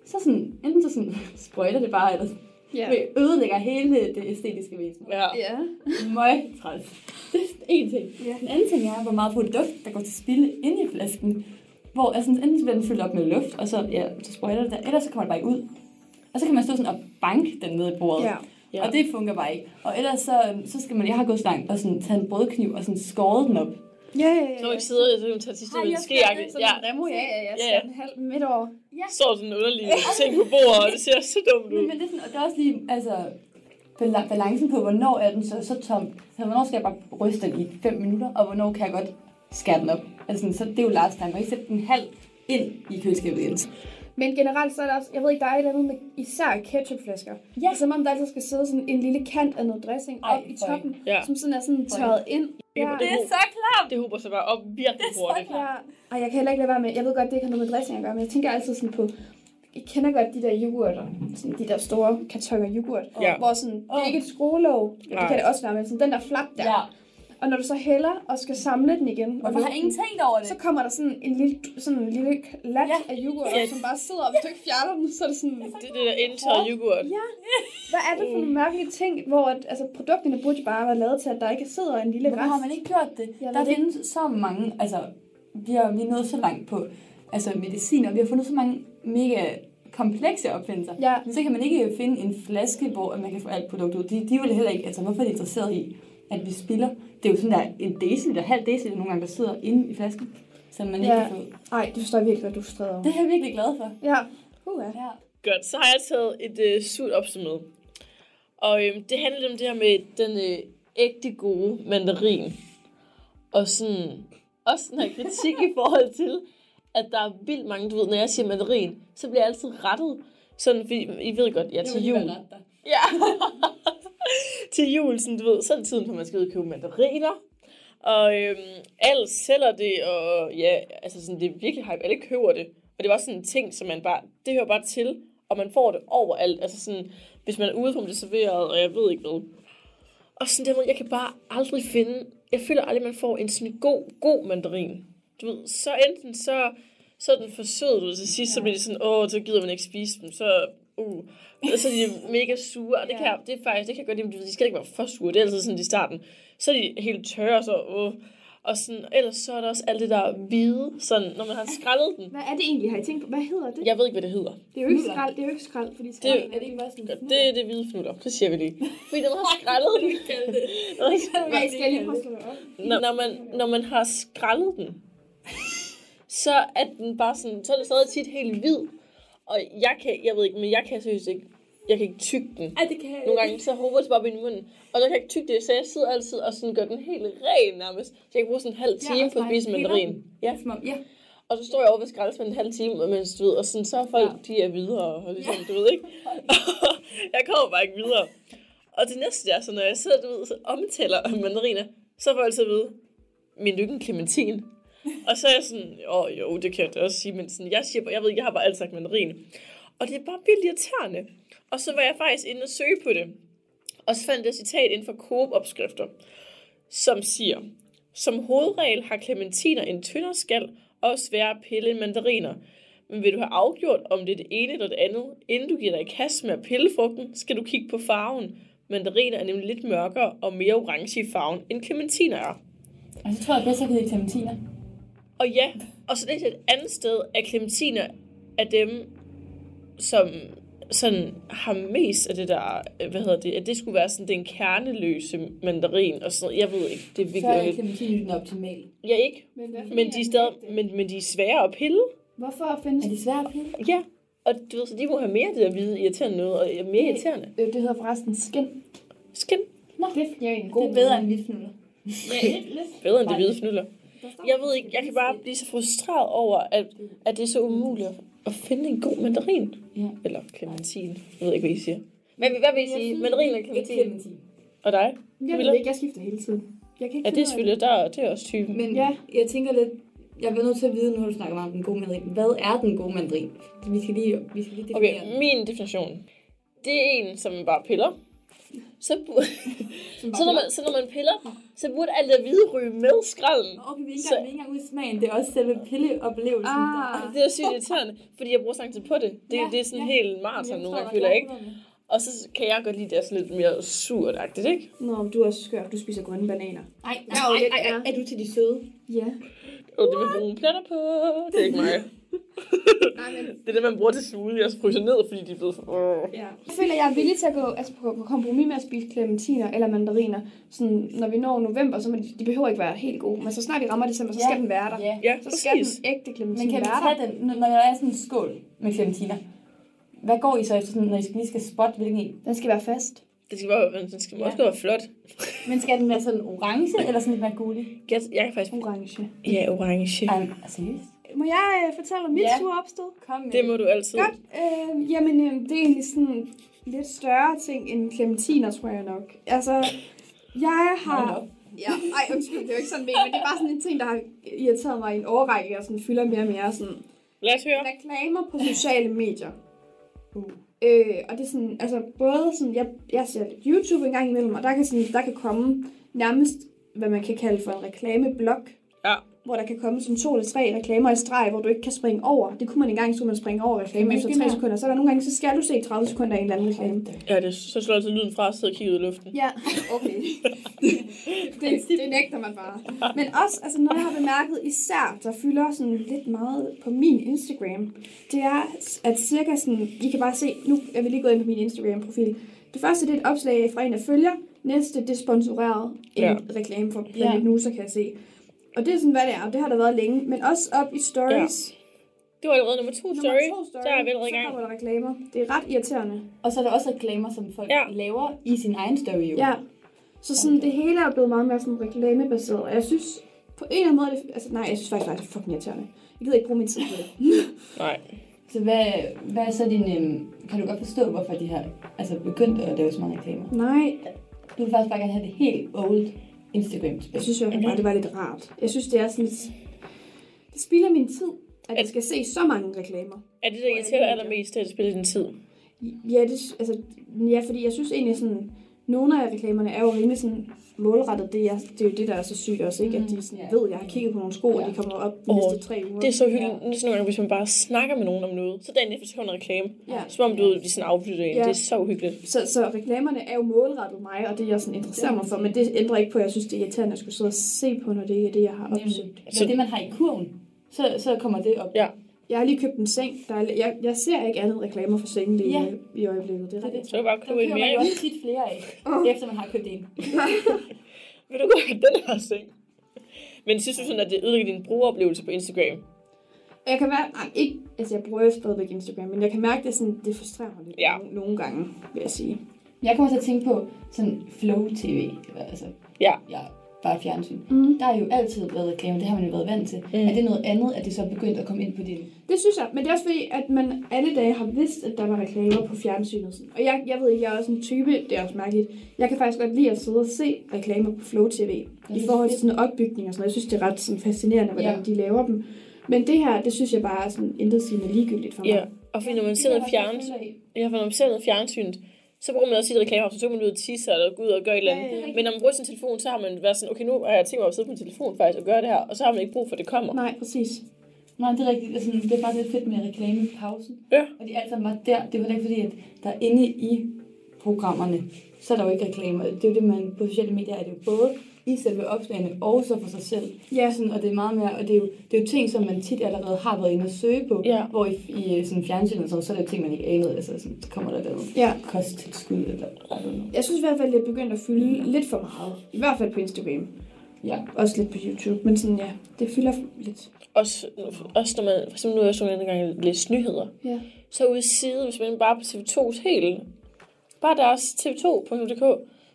Så sådan, enten så sådan, sprøjter det bare, eller yeah. ødelægger hele det æstetiske væsen. Ja. Ja. Møg træls. Det er en ting. Ja. Den anden ting er, hvor meget produkt, der går til spilde inde i flasken. Hvor altså, enten bliver den fyldt op med luft, og så, ja, så sprøjter det der, ellers så kommer det bare ikke ud. Og så kan man stå sådan og banke den ned i bordet. Ja. Ja. Og det fungerer bare ikke. Og ellers så, så skal man, jeg har gået så langt og sådan tage en brødkniv og sådan skåret den op. Ja, ja, ja. Så du ikke sidder og så kan du tage sidste Har med jeg en skal skejakke. det, sådan en remo, ja, ja, ja. Ja, ja. Skal den halv midt over. Ja. Så er sådan en underlig ting på bordet, og det ser så dumt Men, ud. men det, er sådan, og det er også lige, altså, bala- balancen på, hvornår er den så, så tom. Så hvornår skal jeg bare ryste den i 5 minutter, og hvornår kan jeg godt skære den op. Altså, så det er jo last time, og ikke sætte den halv ind i køleskabet igen. Men generelt så er der også, jeg ved ikke, der er et eller andet med især ketchupflasker. Ja. Som om der altid skal sidde sådan en lille kant af noget dressing Ej, op i toppen, Ja. som sådan er sådan tørret ind. Det, det, er så klart! Det hober sig bare op virkelig hurtigt. Ja. Og jeg kan heller ikke lade være med, jeg ved godt, det ikke har noget med dressing at gøre, men jeg tænker altid sådan på, I kender godt de der yoghurter, sådan de der store kartoner yoghurt, Ja. hvor sådan, det er ikke et skruelåg, ja. det kan det også være, men sådan den der flap der. Ja. Og når du så hælder og skal samle den igen, og Hvorfor har ingen tænkt over det? Så kommer der sådan en lille, sådan en lille lat Ja. af yoghurt, Ja. som bare sidder, og hvis du ikke fjerner den, så er det sådan... Det er det der indtaget yoghurt. Ja. Hvad er det for nogle mærkelige ting, hvor at, altså, produkterne burde jo bare være lavet til, at der ikke sidder en lille Hvorfor rest? har man ikke gjort det? Jeg der findes så mange, altså, vi har, vi er nået så langt på altså medicin, og vi har fundet så mange mega komplekse opfindelser. Ja. Så kan man ikke finde en flaske, hvor man kan få alt produkt ud. De, de vil heller ikke, altså hvorfor er de interesseret i, at vi spilder? Det er jo sådan der en deciliter, halv deciliter nogle gange, der sidder inde i flasken, som man ikke Ja. kan få ud. Ej, det jeg virkelig, hvad du er over. Det er jeg virkelig glad for. Ja. Uh, ja. ja. Godt, så har jeg taget et øh, surt opstød med. Og øhm, det handler om det her med den øh, ægte gode mandarin. Og sådan, også den her kritik i forhold til, at der er vildt mange, du ved, når jeg siger mandarin, så bliver jeg altid rettet. Sådan, fordi I ved godt, ja, til jul. Ja. til jul, sådan, du ved, så er det tiden, hvor man skal ud og købe mandariner. Og øhm, alle sælger det, og ja, altså sådan, det er virkelig hype. Alle køber det. Og det var sådan en ting, som man bare, det hører bare til, og man får det overalt. Altså sådan, hvis man er ude på det serveret, og jeg ved ikke hvad. Og sådan der, jeg kan bare aldrig finde, jeg føler aldrig, man får en sådan god, god mandarin. Du ved, så enten så, så er den for sød, du til sidst, så bliver det sådan, åh, så gider man ikke spise dem, så, uh, og så er de mega sure, og det kan, det er faktisk, det kan jeg godt lide, men de skal ikke være for sure, det er altid sådan i starten. Så er de helt tørre, så, uh, og sådan, ellers så er der også alt det der hvide, sådan, når man har skrællet den. Hvad er det egentlig? Har I tænkt på? Hvad hedder det? Jeg ved ikke, hvad det hedder. Det er jo ikke skrald, det er jo ikke skrald, fordi skrald Det- er det ikke bare sådan Det er det hvide fnuller, det siger vi lige. Fordi man har skrællet den. Nej, skal jeg lige prøve det når, når, man, når man har skrællet den, så er den bare sådan, så er det stadig tit helt hvid. Og jeg kan, jeg ved ikke, men jeg kan seriøst ikke, jeg kan ikke tygge den. Ej, det kan jeg Nogle gange så håber det bare op i munden. Og så kan jeg ikke tygge det, så jeg sidder altid og sådan gør den helt ren nærmest. Så jeg kan bruge sådan en halv Ja, time også på at spise mandarin. Ja. Om, ja. Og så står jeg over ved skraldespanden en halv time, mens du ved, og sådan, så er folk, ja. de er videre, og ligesom, ja. du ved ikke. jeg kommer bare ikke videre. Og det næste er, så når jeg sidder, du ved, så omtaler mandariner, så får jeg altid at vide, min lykken clementin og så er jeg sådan, åh jo, det kan jeg da også sige, men sådan, jeg siger jeg ved ikke, jeg har bare altid sagt mandarin. Og det er bare vildt irriterende. Og så var jeg faktisk inde og søge på det. Og så fandt jeg et citat inden for Coop-opskrifter, som siger, som hovedregel har clementiner en tyndere skal og svære at pille end mandariner. Men vil du have afgjort, om det er det ene eller det andet, inden du giver dig i kast med at pille frugten, skal du kigge på farven. Mandariner er nemlig lidt mørkere og mere orange i farven, end clementiner er. Og så tror jeg bedst, jeg kan clementiner. Og ja, og så det er et andet sted, at clementiner er dem, som sådan har mest af det der, øh, hvad hedder det, at det skulle være sådan den kerneløse mandarin og sådan noget. Jeg ved ikke, det er Så virkelig er lidt. clementinen den optimale. Ja, ikke? Men, Men de er, stadig, men, men de er svære at pille. Hvorfor findes Er de svære at pille? Ja, og du ved, så de må have mere af det der hvide irriterende noget, og er mere irriterende. Øh, det hedder forresten skin. Skin? Nå, det er en god Det er bedre end vildfnuller. Ja, bedre end det hvide fnuller. Jeg ved ikke, jeg kan bare blive så frustreret over, at, at det er så umuligt at, finde en god mandarin. Ja. Eller clementin. Jeg ved ikke, hvad I siger. Hvad, hvad vil I sige? Mandarin eller clementin? clementin. Og dig? Jeg ved ikke, jeg skifter hele tiden. Jeg kan ikke Ja, det er selvfølgelig, der, det er også typen. Men ja. jeg tænker lidt, jeg bliver nødt til at vide, nu har du snakket meget om den gode mandarin. Hvad er den gode mandarin? Vi skal lige, vi skal lige definere Okay, min definition. Det er en, som man bare piller. Så, burde, så, når man, så når man piller den, så burde alt det hvide ryge med skralden. Okay, vi er ikke Så- engang, vi er ikke engang ude i smagen, det er også selve pilleoplevelsen. Ah. der. Det er sygt irriterende, fordi jeg bruger så lang tid på det. Det, Ja, det er sådan ja. helt maraton Jeg føler jeg jeg ikke. Og så kan jeg godt lide, det er sådan lidt mere surt-agtigt, ikke? Nå, du er også skør. Du spiser grønne bananer. Ej, Jeg er jo nej, lidt- ej, ej, er du til de søde? Ja. Og det med brune pletter på, det er ikke mig. Nej, men Det er det, man bruger til smoothie, og så fryser ned, fordi de er blevet for... Åh. Ja. Jeg føler, jeg er villig til at gå altså, på, på kompromis med at spise clementiner eller mandariner. Sådan, når vi når november, så må de, de behøver ikke være helt gode. Men så snart vi rammer december, så Ja. skal den være der. Ja. Ja, Så skal præcis. den ægte clementin Men kan vi være der. tage den, når der er sådan en skål med clementiner? Hvad går I så efter, sådan, når I skal- lige skal spotte, hvilken en? Den skal være fast. Det skal bare, den skal også være flot. Men skal den være sådan orange, eller sådan lidt mere gullig? Jeg, jeg kan faktisk... Orange. Ja, orange. Ej, seriøst? Må jeg øh, fortælle om mit Ja. sure opstød? Kom med Det må du altid. Godt. Øh, jamen, øh, det er egentlig sådan lidt større ting end clementiner, tror jeg nok. Altså, jeg har... Ja, ej, undskyld, det er jo ikke sådan men det er bare sådan en ting, der har irriteret mig i en årrække, og sådan fylder mere og mere sådan Lad os høre. reklamer på sociale medier. Øh, og det er sådan, altså både sådan, jeg, jeg ser lidt YouTube en gang imellem, og der kan, sådan, der kan komme nærmest, hvad man kan kalde for en reklameblok. Hvor der kan komme sådan to eller tre reklamer i streg, hvor du ikke kan springe over. Det kunne man engang, så man springe over reklame efter ikke 3 det sekunder. Så er der nogle gange, så skal du se 30 sekunder af en eller anden reklame. Ja, det, så slår altid lyden fra at sidde og kigge ud i luften. Ja, okay. det, det nægter man bare. Men også, altså noget jeg har bemærket især, der fylder sådan lidt meget på min Instagram, det er, at cirka sådan, I kan bare se, nu er vi lige gået ind på min Instagram-profil. Det første, det er et opslag fra en, der følger. Næste, det er sponsoreret en Ja. reklame for Planet Ja. Nusa, kan jeg se. Og det er sådan, hvad det er, og det har der været længe. Men også op i stories. Det var allerede nummer to Nummer story. to story, Så er vi allerede i så gang. kommer der reklamer. Det er ret irriterende. Og så er der også reklamer, som folk Ja. ja. laver i sin egen story. Jo. Ja. Så sådan, det hele er blevet meget mere sådan reklamebaseret. Og jeg synes, på en eller anden måde, det, altså nej, jeg synes faktisk, bare, det er fucking irriterende. Jeg gider ikke bruge min tid på det. Nej. Så hvad, hvad er så din... Øhm, kan du godt forstå, hvorfor de har altså, begyndt at lave så mange reklamer? Nej. Du vil faktisk bare gerne have det helt old instagram Jeg synes jo bare, det var lidt rart. Jeg synes, det er sådan lidt... Det spilder min tid, at jeg skal se så mange reklamer. Er det, der irriterer dig allermest, at det spiller din tid? Ja, det, altså, ja, fordi jeg synes egentlig sådan, nogle af reklamerne er jo rimelig sådan målrettet. Det er, det er jo det, der er så sygt også, ikke? At de sådan ved, at jeg har kigget på nogle sko, og de kommer op de næste tre uger. Det er så hyggeligt. Ja. Sådan nogle gange, hvis man bare snakker med nogen om noget, så dagen efter så kommer en reklame. Ja. Som om du ved, de sådan aflytter en. Ja. Det er så uhyggeligt. Så, så reklamerne er jo målrettet mig, og det jeg sådan interesserer mig for, men det ændrer ikke på, at jeg synes, det er irriterende at skulle sidde og se på, når det ikke er det, jeg har opsøgt. Så det, man har i kurven, så, så kommer det op. Ja. Jeg har lige købt en seng. Der er, jeg, jeg ser ikke andet reklamer for sengen lige Ja. i, øjeblikket. Det er rigtigt. Så kan bare Der købe en køber man mere. jo også tit flere af, efter man har købt en. Vil du gå i den her seng? Men synes du sådan, at det ødelægger din brugeroplevelse på Instagram? Jeg kan mærke, nej, ikke, altså jeg bruger jo stadigvæk Instagram, men jeg kan mærke, det, sådan, det frustrerer mig lidt Ja. nogle, nogle gange, vil jeg sige. Jeg kommer til at tænke på sådan Flow TV, altså ja. ja, bare fjernsyn. Mm. Der har jo altid været reklamer, det har man jo været vant til. Mm. Er det noget andet, at det så er begyndt at komme ind på din... Det synes jeg, men det er også fordi, at man alle dage har vidst, at der var reklamer på fjernsynet. Sådan. Og jeg, jeg ved ikke, jeg er også en type, det er også mærkeligt. Jeg kan faktisk godt lide at sidde og se reklamer på Flow TV. er I forhold til sådan opbygning og sådan noget. Jeg synes, det er ret sådan, fascinerende, hvordan Ja. de laver dem. Men det her, det synes jeg bare er sådan intet sigende ligegyldigt for mig. Ja, og fordi når man ser noget fjernsyn, ja, for når man ser noget fjernsyn, så bruger man også sit reklamer, så tog man ud og tisse eller gå ud og gøre et eller andet. Ja, ja, ja. Men når man bruger sin telefon, så har man været sådan, okay, nu har jeg tænkt mig at sidde på min telefon faktisk og gøre det her, og så har man ikke brug for, at det kommer. Nej, præcis. Nej, det er rigtigt. Altså, det er faktisk lidt fedt med reklamepausen. Ja. Og de alle sammen var der. Det var ikke fordi, at der inde i programmerne, så er der jo ikke reklamer. Det er jo det, man på sociale medier er det jo både i selve opslagene og så for sig selv. Ja. Sådan, og det er meget mere, og det er, jo, det er jo ting, som man tit allerede har været inde og søge på. Ja. Hvor i, i sådan fjernsyn og sådan, så er det ting, man ikke anede. Altså, sådan, så kommer der noget Ja. kosttilskud eller I don't know. Jeg synes i hvert fald, det er begyndt at fylde lidt for meget. I hvert fald på Instagram. Ja. Også lidt på YouTube. Men sådan, ja, det fylder lidt. Også, også når man, for eksempel nu er jeg så en gang læst nyheder, Ja. så ude i siden, hvis man bare på TV2's helt, bare deres tv2.dk,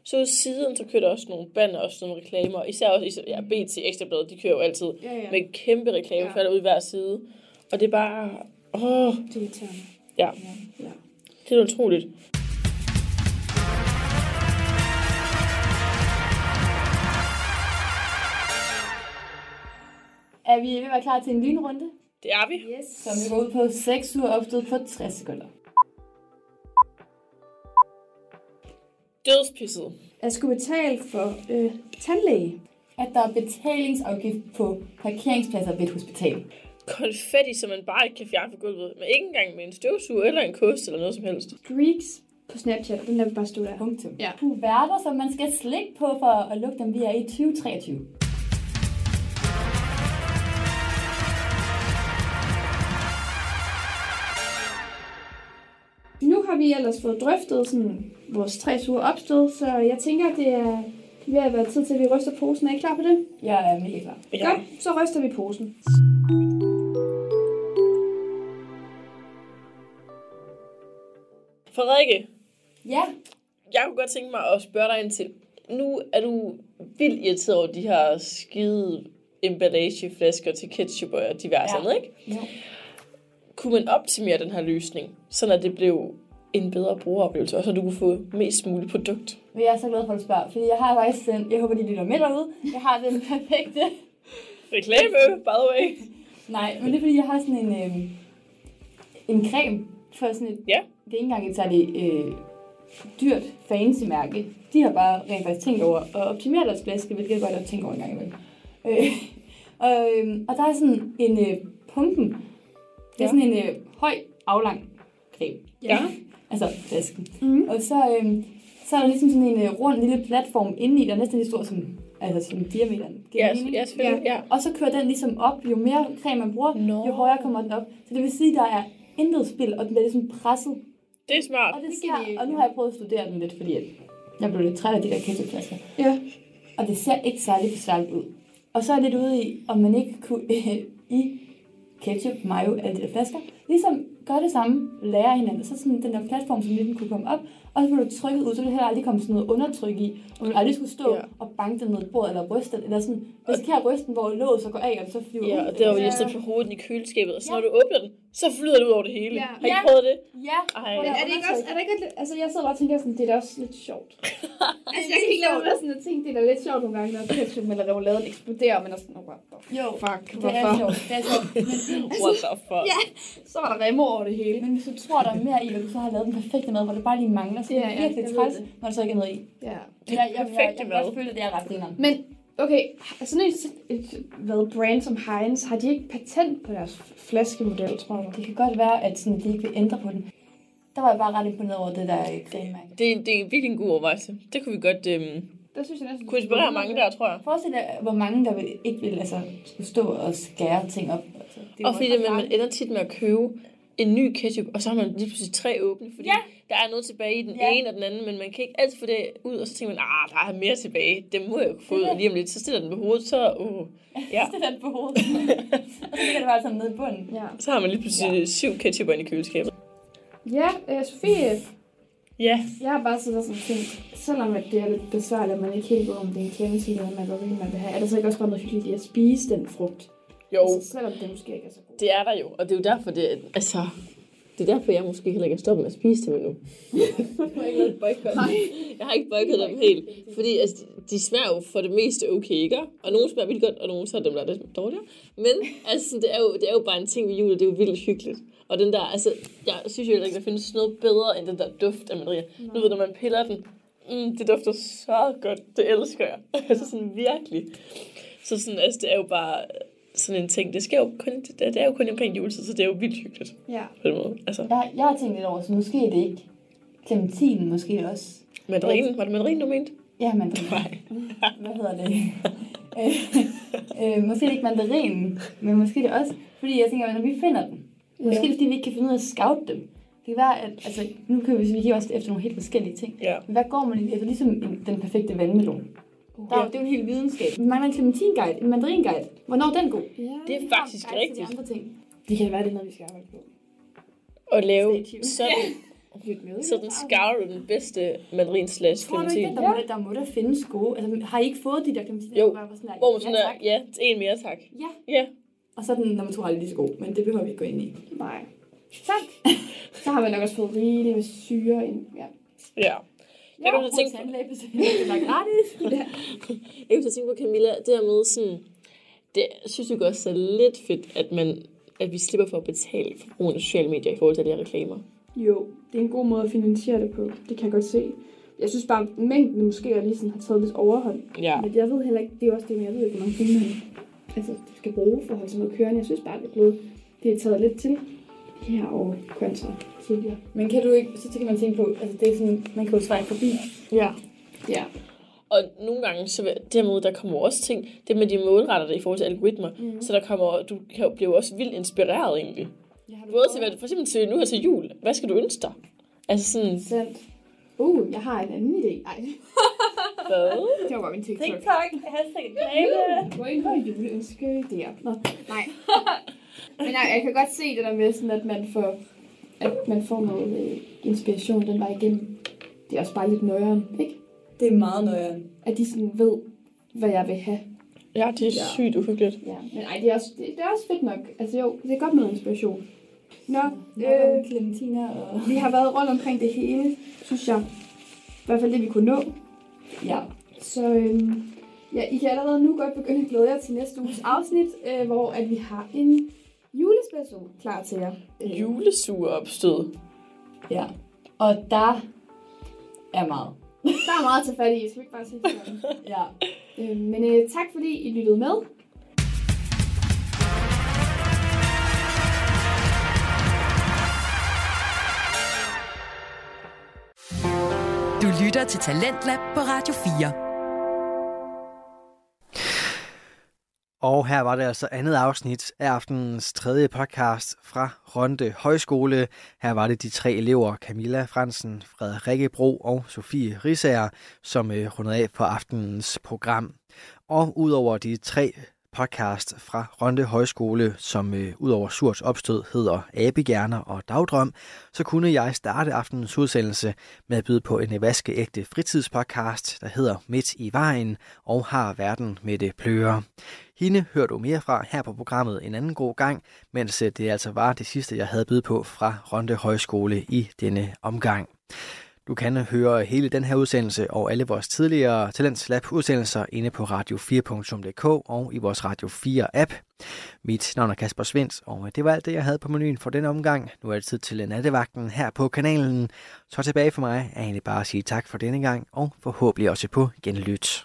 så ude siden, så kører der også nogle banner, også nogle reklamer, især også, ja, BT Ekstrabladet, de kører jo altid Ja, ja. med kæmpe reklame, ja. ude i hver side. Og det er bare, åh, Det er irriterende. ja. Ja. Det er utroligt. Er vi ved at være klar til en lynrunde? Det er vi. Yes. Som vi går ud på 6 uger opstød på 60 sekunder. Dødspisset. Jeg skulle betale for øh, tandlæge. At der er betalingsafgift på parkeringspladser ved et hospital. Konfetti, som man bare ikke kan fjerne fra gulvet. Men ikke engang med en støvsuger eller en kost eller noget som helst. Streaks på Snapchat, den der vil bare stå der. Punktum. Ja. Kuverter, som man skal slikke på for at lukke dem, vi er i 2023. har vi ellers fået drøftet sådan, vores tre uger opstød, så jeg tænker, det er ved at være tid til, at vi ryster posen. Er I klar på det? Jeg er mega klar. Ja. Godt, så ryster vi posen. Frederikke, Ja, jeg kunne godt tænke mig at spørge dig ind til. Nu er du vildt irriteret over de her skide emballageflasker til ketchup og diverse Ja. andet, ikke? Jo. Kunne man optimere den her løsning, så det blev en bedre brugeroplevelse, og så du kunne få mest muligt produkt? men jeg er så glad for, at du spørger, fordi jeg har faktisk den, jeg håber, de lytter med derude, jeg har den perfekte. Reklame, by the way. Nej, men det er fordi, jeg har sådan en, øh, en creme for sådan et, ja. det er ikke engang et særligt øh, dyrt fancy mærke. De har bare rent faktisk tænkt over at optimere deres flaske, hvilket jeg godt har tænkt over en gang imellem. Øh, og, øh, og der er sådan en øh, pumpen. Det er Ja. sådan en øh, høj, aflang creme. Ja. Altså flasken. Mm. Og så, øh, så er der ligesom sådan en øh, rund lille platform indeni, der er næsten lige stor som, altså som diameteren. Giver Ja, det mening? ja, ja. Og så kører den ligesom op. Jo mere creme man bruger, Nå. jo højere kommer den op. Så det vil sige, at der er intet spil, og den bliver ligesom presset. Det er smart. Og, det ser, og nu har jeg prøvet at studere den lidt, fordi jeg blev lidt træt af de der ketchupflasker. Ja. Og det ser ikke særlig besværligt ud. Og så er jeg lidt ude i, om man ikke kunne i ketchup, mayo, alle de der flasker, ligesom gøre det samme, lære hinanden. Så sådan den der platform, som ligesom kunne komme op, Og så bliver du trykket ud, så vil det heller aldrig komme sådan noget undertryk i. Og man aldrig skulle stå Ja. og banke den ned bordet, eller ryste den, eller sådan, risikere at ryste den, hvor låget så går af, og så flyver Ja, ud. og der var eller lige på hovedet i køleskabet, og så når du åbner den, så flyder det ud over det hele. Ja. Har I Ja. prøvet det? Ja. Ej. Men er det ikke også, er det ikke altså jeg sidder bare og tænker sådan, det er da også lidt sjovt. altså jeg kan ikke lade være sådan at tænke, det er da lidt sjovt nogle gange, når ketchup eller remouladen eksploderer, men er sådan, oh, what the Jo, fuck, det er hvorfor? sjovt. Det er sjovt. Men, What the fuck? Ja, så var der remmer over det hele. Men hvis du tror, der er mere i, og du så har lavet den perfekte mad, hvor det bare lige mangler, så er det Ja, ja, virkelig jeg træls, det. når der så ikke er noget i. Ja. Jeg, jeg, jeg, jeg, perfekte jeg, mad. jeg, jeg føler, det er ret grineren. Okay, sådan et, et hvad, brand som Heinz, har de ikke patent på deres flaskemodel, tror jeg? Det kan godt være, at sådan, de ikke vil ændre på den. Der var jeg bare ret imponeret over det der øh, crememærke. Det, er- det er virkelig en god overvejelse. Det kunne vi godt øhm, Det synes jeg næsten... kunne inspirere mange der, tror jeg. Forestil dig, hvor mange der vil, ikke vil altså, skulle stå og skære ting op. Altså, det Og fordi det, man farligt. ender tit med at købe en ny ketchup, og så har man lige pludselig tre åbne, fordi ja. Der er noget tilbage i den Ja. ene og den anden, men man kan ikke altid få det ud, og så tænker man, ah, der er mere tilbage, det må jeg jo få ud lige om lidt. Så stiller den på hovedet, så, uh, ja. Så den på hovedet. og så ligger det bare sådan nede i bunden. Ja. så har man lige pludselig ja. syv ketchuper inde i køleskabet. Ja, øh, Sofie, Ja. jeg har bare siddet og sådan tænkt, selvom at det er lidt besværligt, at man ikke helt ved, om det er en clementine eller en mandarin, man vil have, er der så ikke også bare noget hyggeligt i at spise den frugt? Jo. Altså, selvom det måske ikke er så godt. Det er der jo, og det er jo derfor, det, altså, det er derfor, jeg måske heller ikke er stoppet med at spise dem endnu. jeg har ikke boykottet dem helt. Fordi altså, de, smager jo for det meste okay, ikke? Og nogle smager vildt godt, og nogle så er dem, der er lidt dårligere. Men altså, det, er jo, det er jo bare en ting ved jul, det er jo vildt hyggeligt. Og den der, altså, jeg synes jo heller ikke, der findes noget bedre end den der duft af mandarier. Nu ved du, når man piller den, mm, det dufter så godt. Det elsker jeg. altså sådan virkelig. Så sådan, altså, det er jo bare sådan en ting. Det, skal jo kun, det, det er jo kun omkring juletid, så det er jo vildt hyggeligt. Ja. På den måde. Altså, Jeg, jeg har tænkt lidt over, så måske er det ikke clementinen, måske også. mandarinen, var det mandarinen, du mente? Ja, mandarin. Hvad hedder det? øh, øh, måske er det ikke mandarinen, men måske er det også, fordi jeg tænker, når vi finder den, Ja. måske er det fordi, vi ikke kan finde ud af at scout dem. Det kan være, at altså, nu kan vi, vi kigger også efter nogle helt forskellige ting. Ja. Men hvad går man i? Altså ligesom en, den perfekte vandmelon. Der, er jo- det er jo en hel videnskab. Vi mangler en clementinguide, en mandaringuide. Hvornår er den god? Ja, Det er faktisk rigtigt. De andre ting. Det kan være, det er noget, vi skal arbejde på. At lave sådan, sådan scouter du den bedste mandarin slash Tror du ikke, clementin. at der, må, der, der må der findes gode? Altså, har I ikke fået de der clementiner? Jo, der bare var sådan hvor man sådan ja, ja, en mere tak. Ja. Ja. Og så er den nummer to aldrig lige så god, men det behøver vi ikke gå ind i. Nej. Tak. så har man nok også fået rigeligt med syre ind. Ja. Ja. Jeg kan tænke, det var gratis. ja. jeg så tænke på, Camilla, det der med sådan, det synes jeg også er lidt fedt, at man at vi slipper for at betale for brugen af sociale medier i forhold til de her reklamer. Jo, det er en god måde at finansiere det på. Det kan jeg godt se. Jeg synes bare, at mængden måske er lige sådan, har taget lidt overhånd. Ja. Men jeg ved heller ikke, det er også det, men jeg ved ikke, hvor mange penge man altså, skal bruge for at holde sådan noget kørende. Jeg synes bare, det er blevet, det er taget lidt til her over kontra tidligere. Men kan du ikke, så kan man tænke på, altså det er sådan, man kan jo swipe forbi. Ja. Ja. Og nogle gange, så dermed, der kommer også ting, det med de målretter det i forhold til algoritmer, mm. så der kommer, du kan, bliver jo også vildt inspireret egentlig. Både til, hvad, for eksempel til nu her til jul, hvad skal du ønske dig? Altså sådan... Sandt. Uh, jeg har en anden idé. Ej. Hvad? Det var bare min TikTok. TikTok, hashtag reklame. Gå ind på juleønske der. Nå, nej. Men nej, jeg kan godt se det der med, sådan, at man får, at man får noget øh, inspiration den vej igennem. Det er også bare lidt nøjeren, ikke? Det er meget nøjeren. At de sådan ved, hvad jeg vil have. Ja, det er sygt uhyggeligt. Ja, men ej, det er, også, det, det er også fedt nok. Altså jo, det er godt med inspiration. Nå, Øh, øh, Clementina og... vi har været rundt omkring det hele, synes jeg. I hvert fald det, vi kunne nå. Ja. Så øhm, ja, I kan allerede nu godt begynde at glæde jer til næste uges afsnit, øh, hvor at vi har en julespecial klar til jer. Julesuger opstød. Ja. Og der er meget. Der er meget at tage fat i, skal vi ikke bare sige sådan? Ja. Øh, men øh, tak fordi I lyttede med. Du lytter til Talentlab på Radio 4. Og her var det altså andet afsnit af aftenens tredje podcast fra Ronde Højskole. Her var det de tre elever, Camilla Fransen, Frederikke Bro og Sofie Risager, som øh, rundede af på aftenens program. Og udover de tre podcast fra Ronde Højskole, som øh, udover Surs opstød hedder Abegjerner og Dagdrøm, så kunne jeg starte aftenens udsendelse med at byde på en vaskeægte fritidspodcast, der hedder Midt i vejen og har verden med det pløre. Hende hører du mere fra her på programmet en anden god gang, mens øh, det altså var det sidste, jeg havde byde på fra Ronde Højskole i denne omgang. Du kan høre hele den her udsendelse og alle vores tidligere Talents Lab udsendelser inde på radio4.dk og i vores Radio 4 app. Mit navn er Kasper Svens, og øh, det var alt det, jeg havde på menuen for den omgang. Nu er det tid til nattevagten her på kanalen. Så tilbage for mig er egentlig bare at sige tak for denne gang, og forhåbentlig også på genlyt.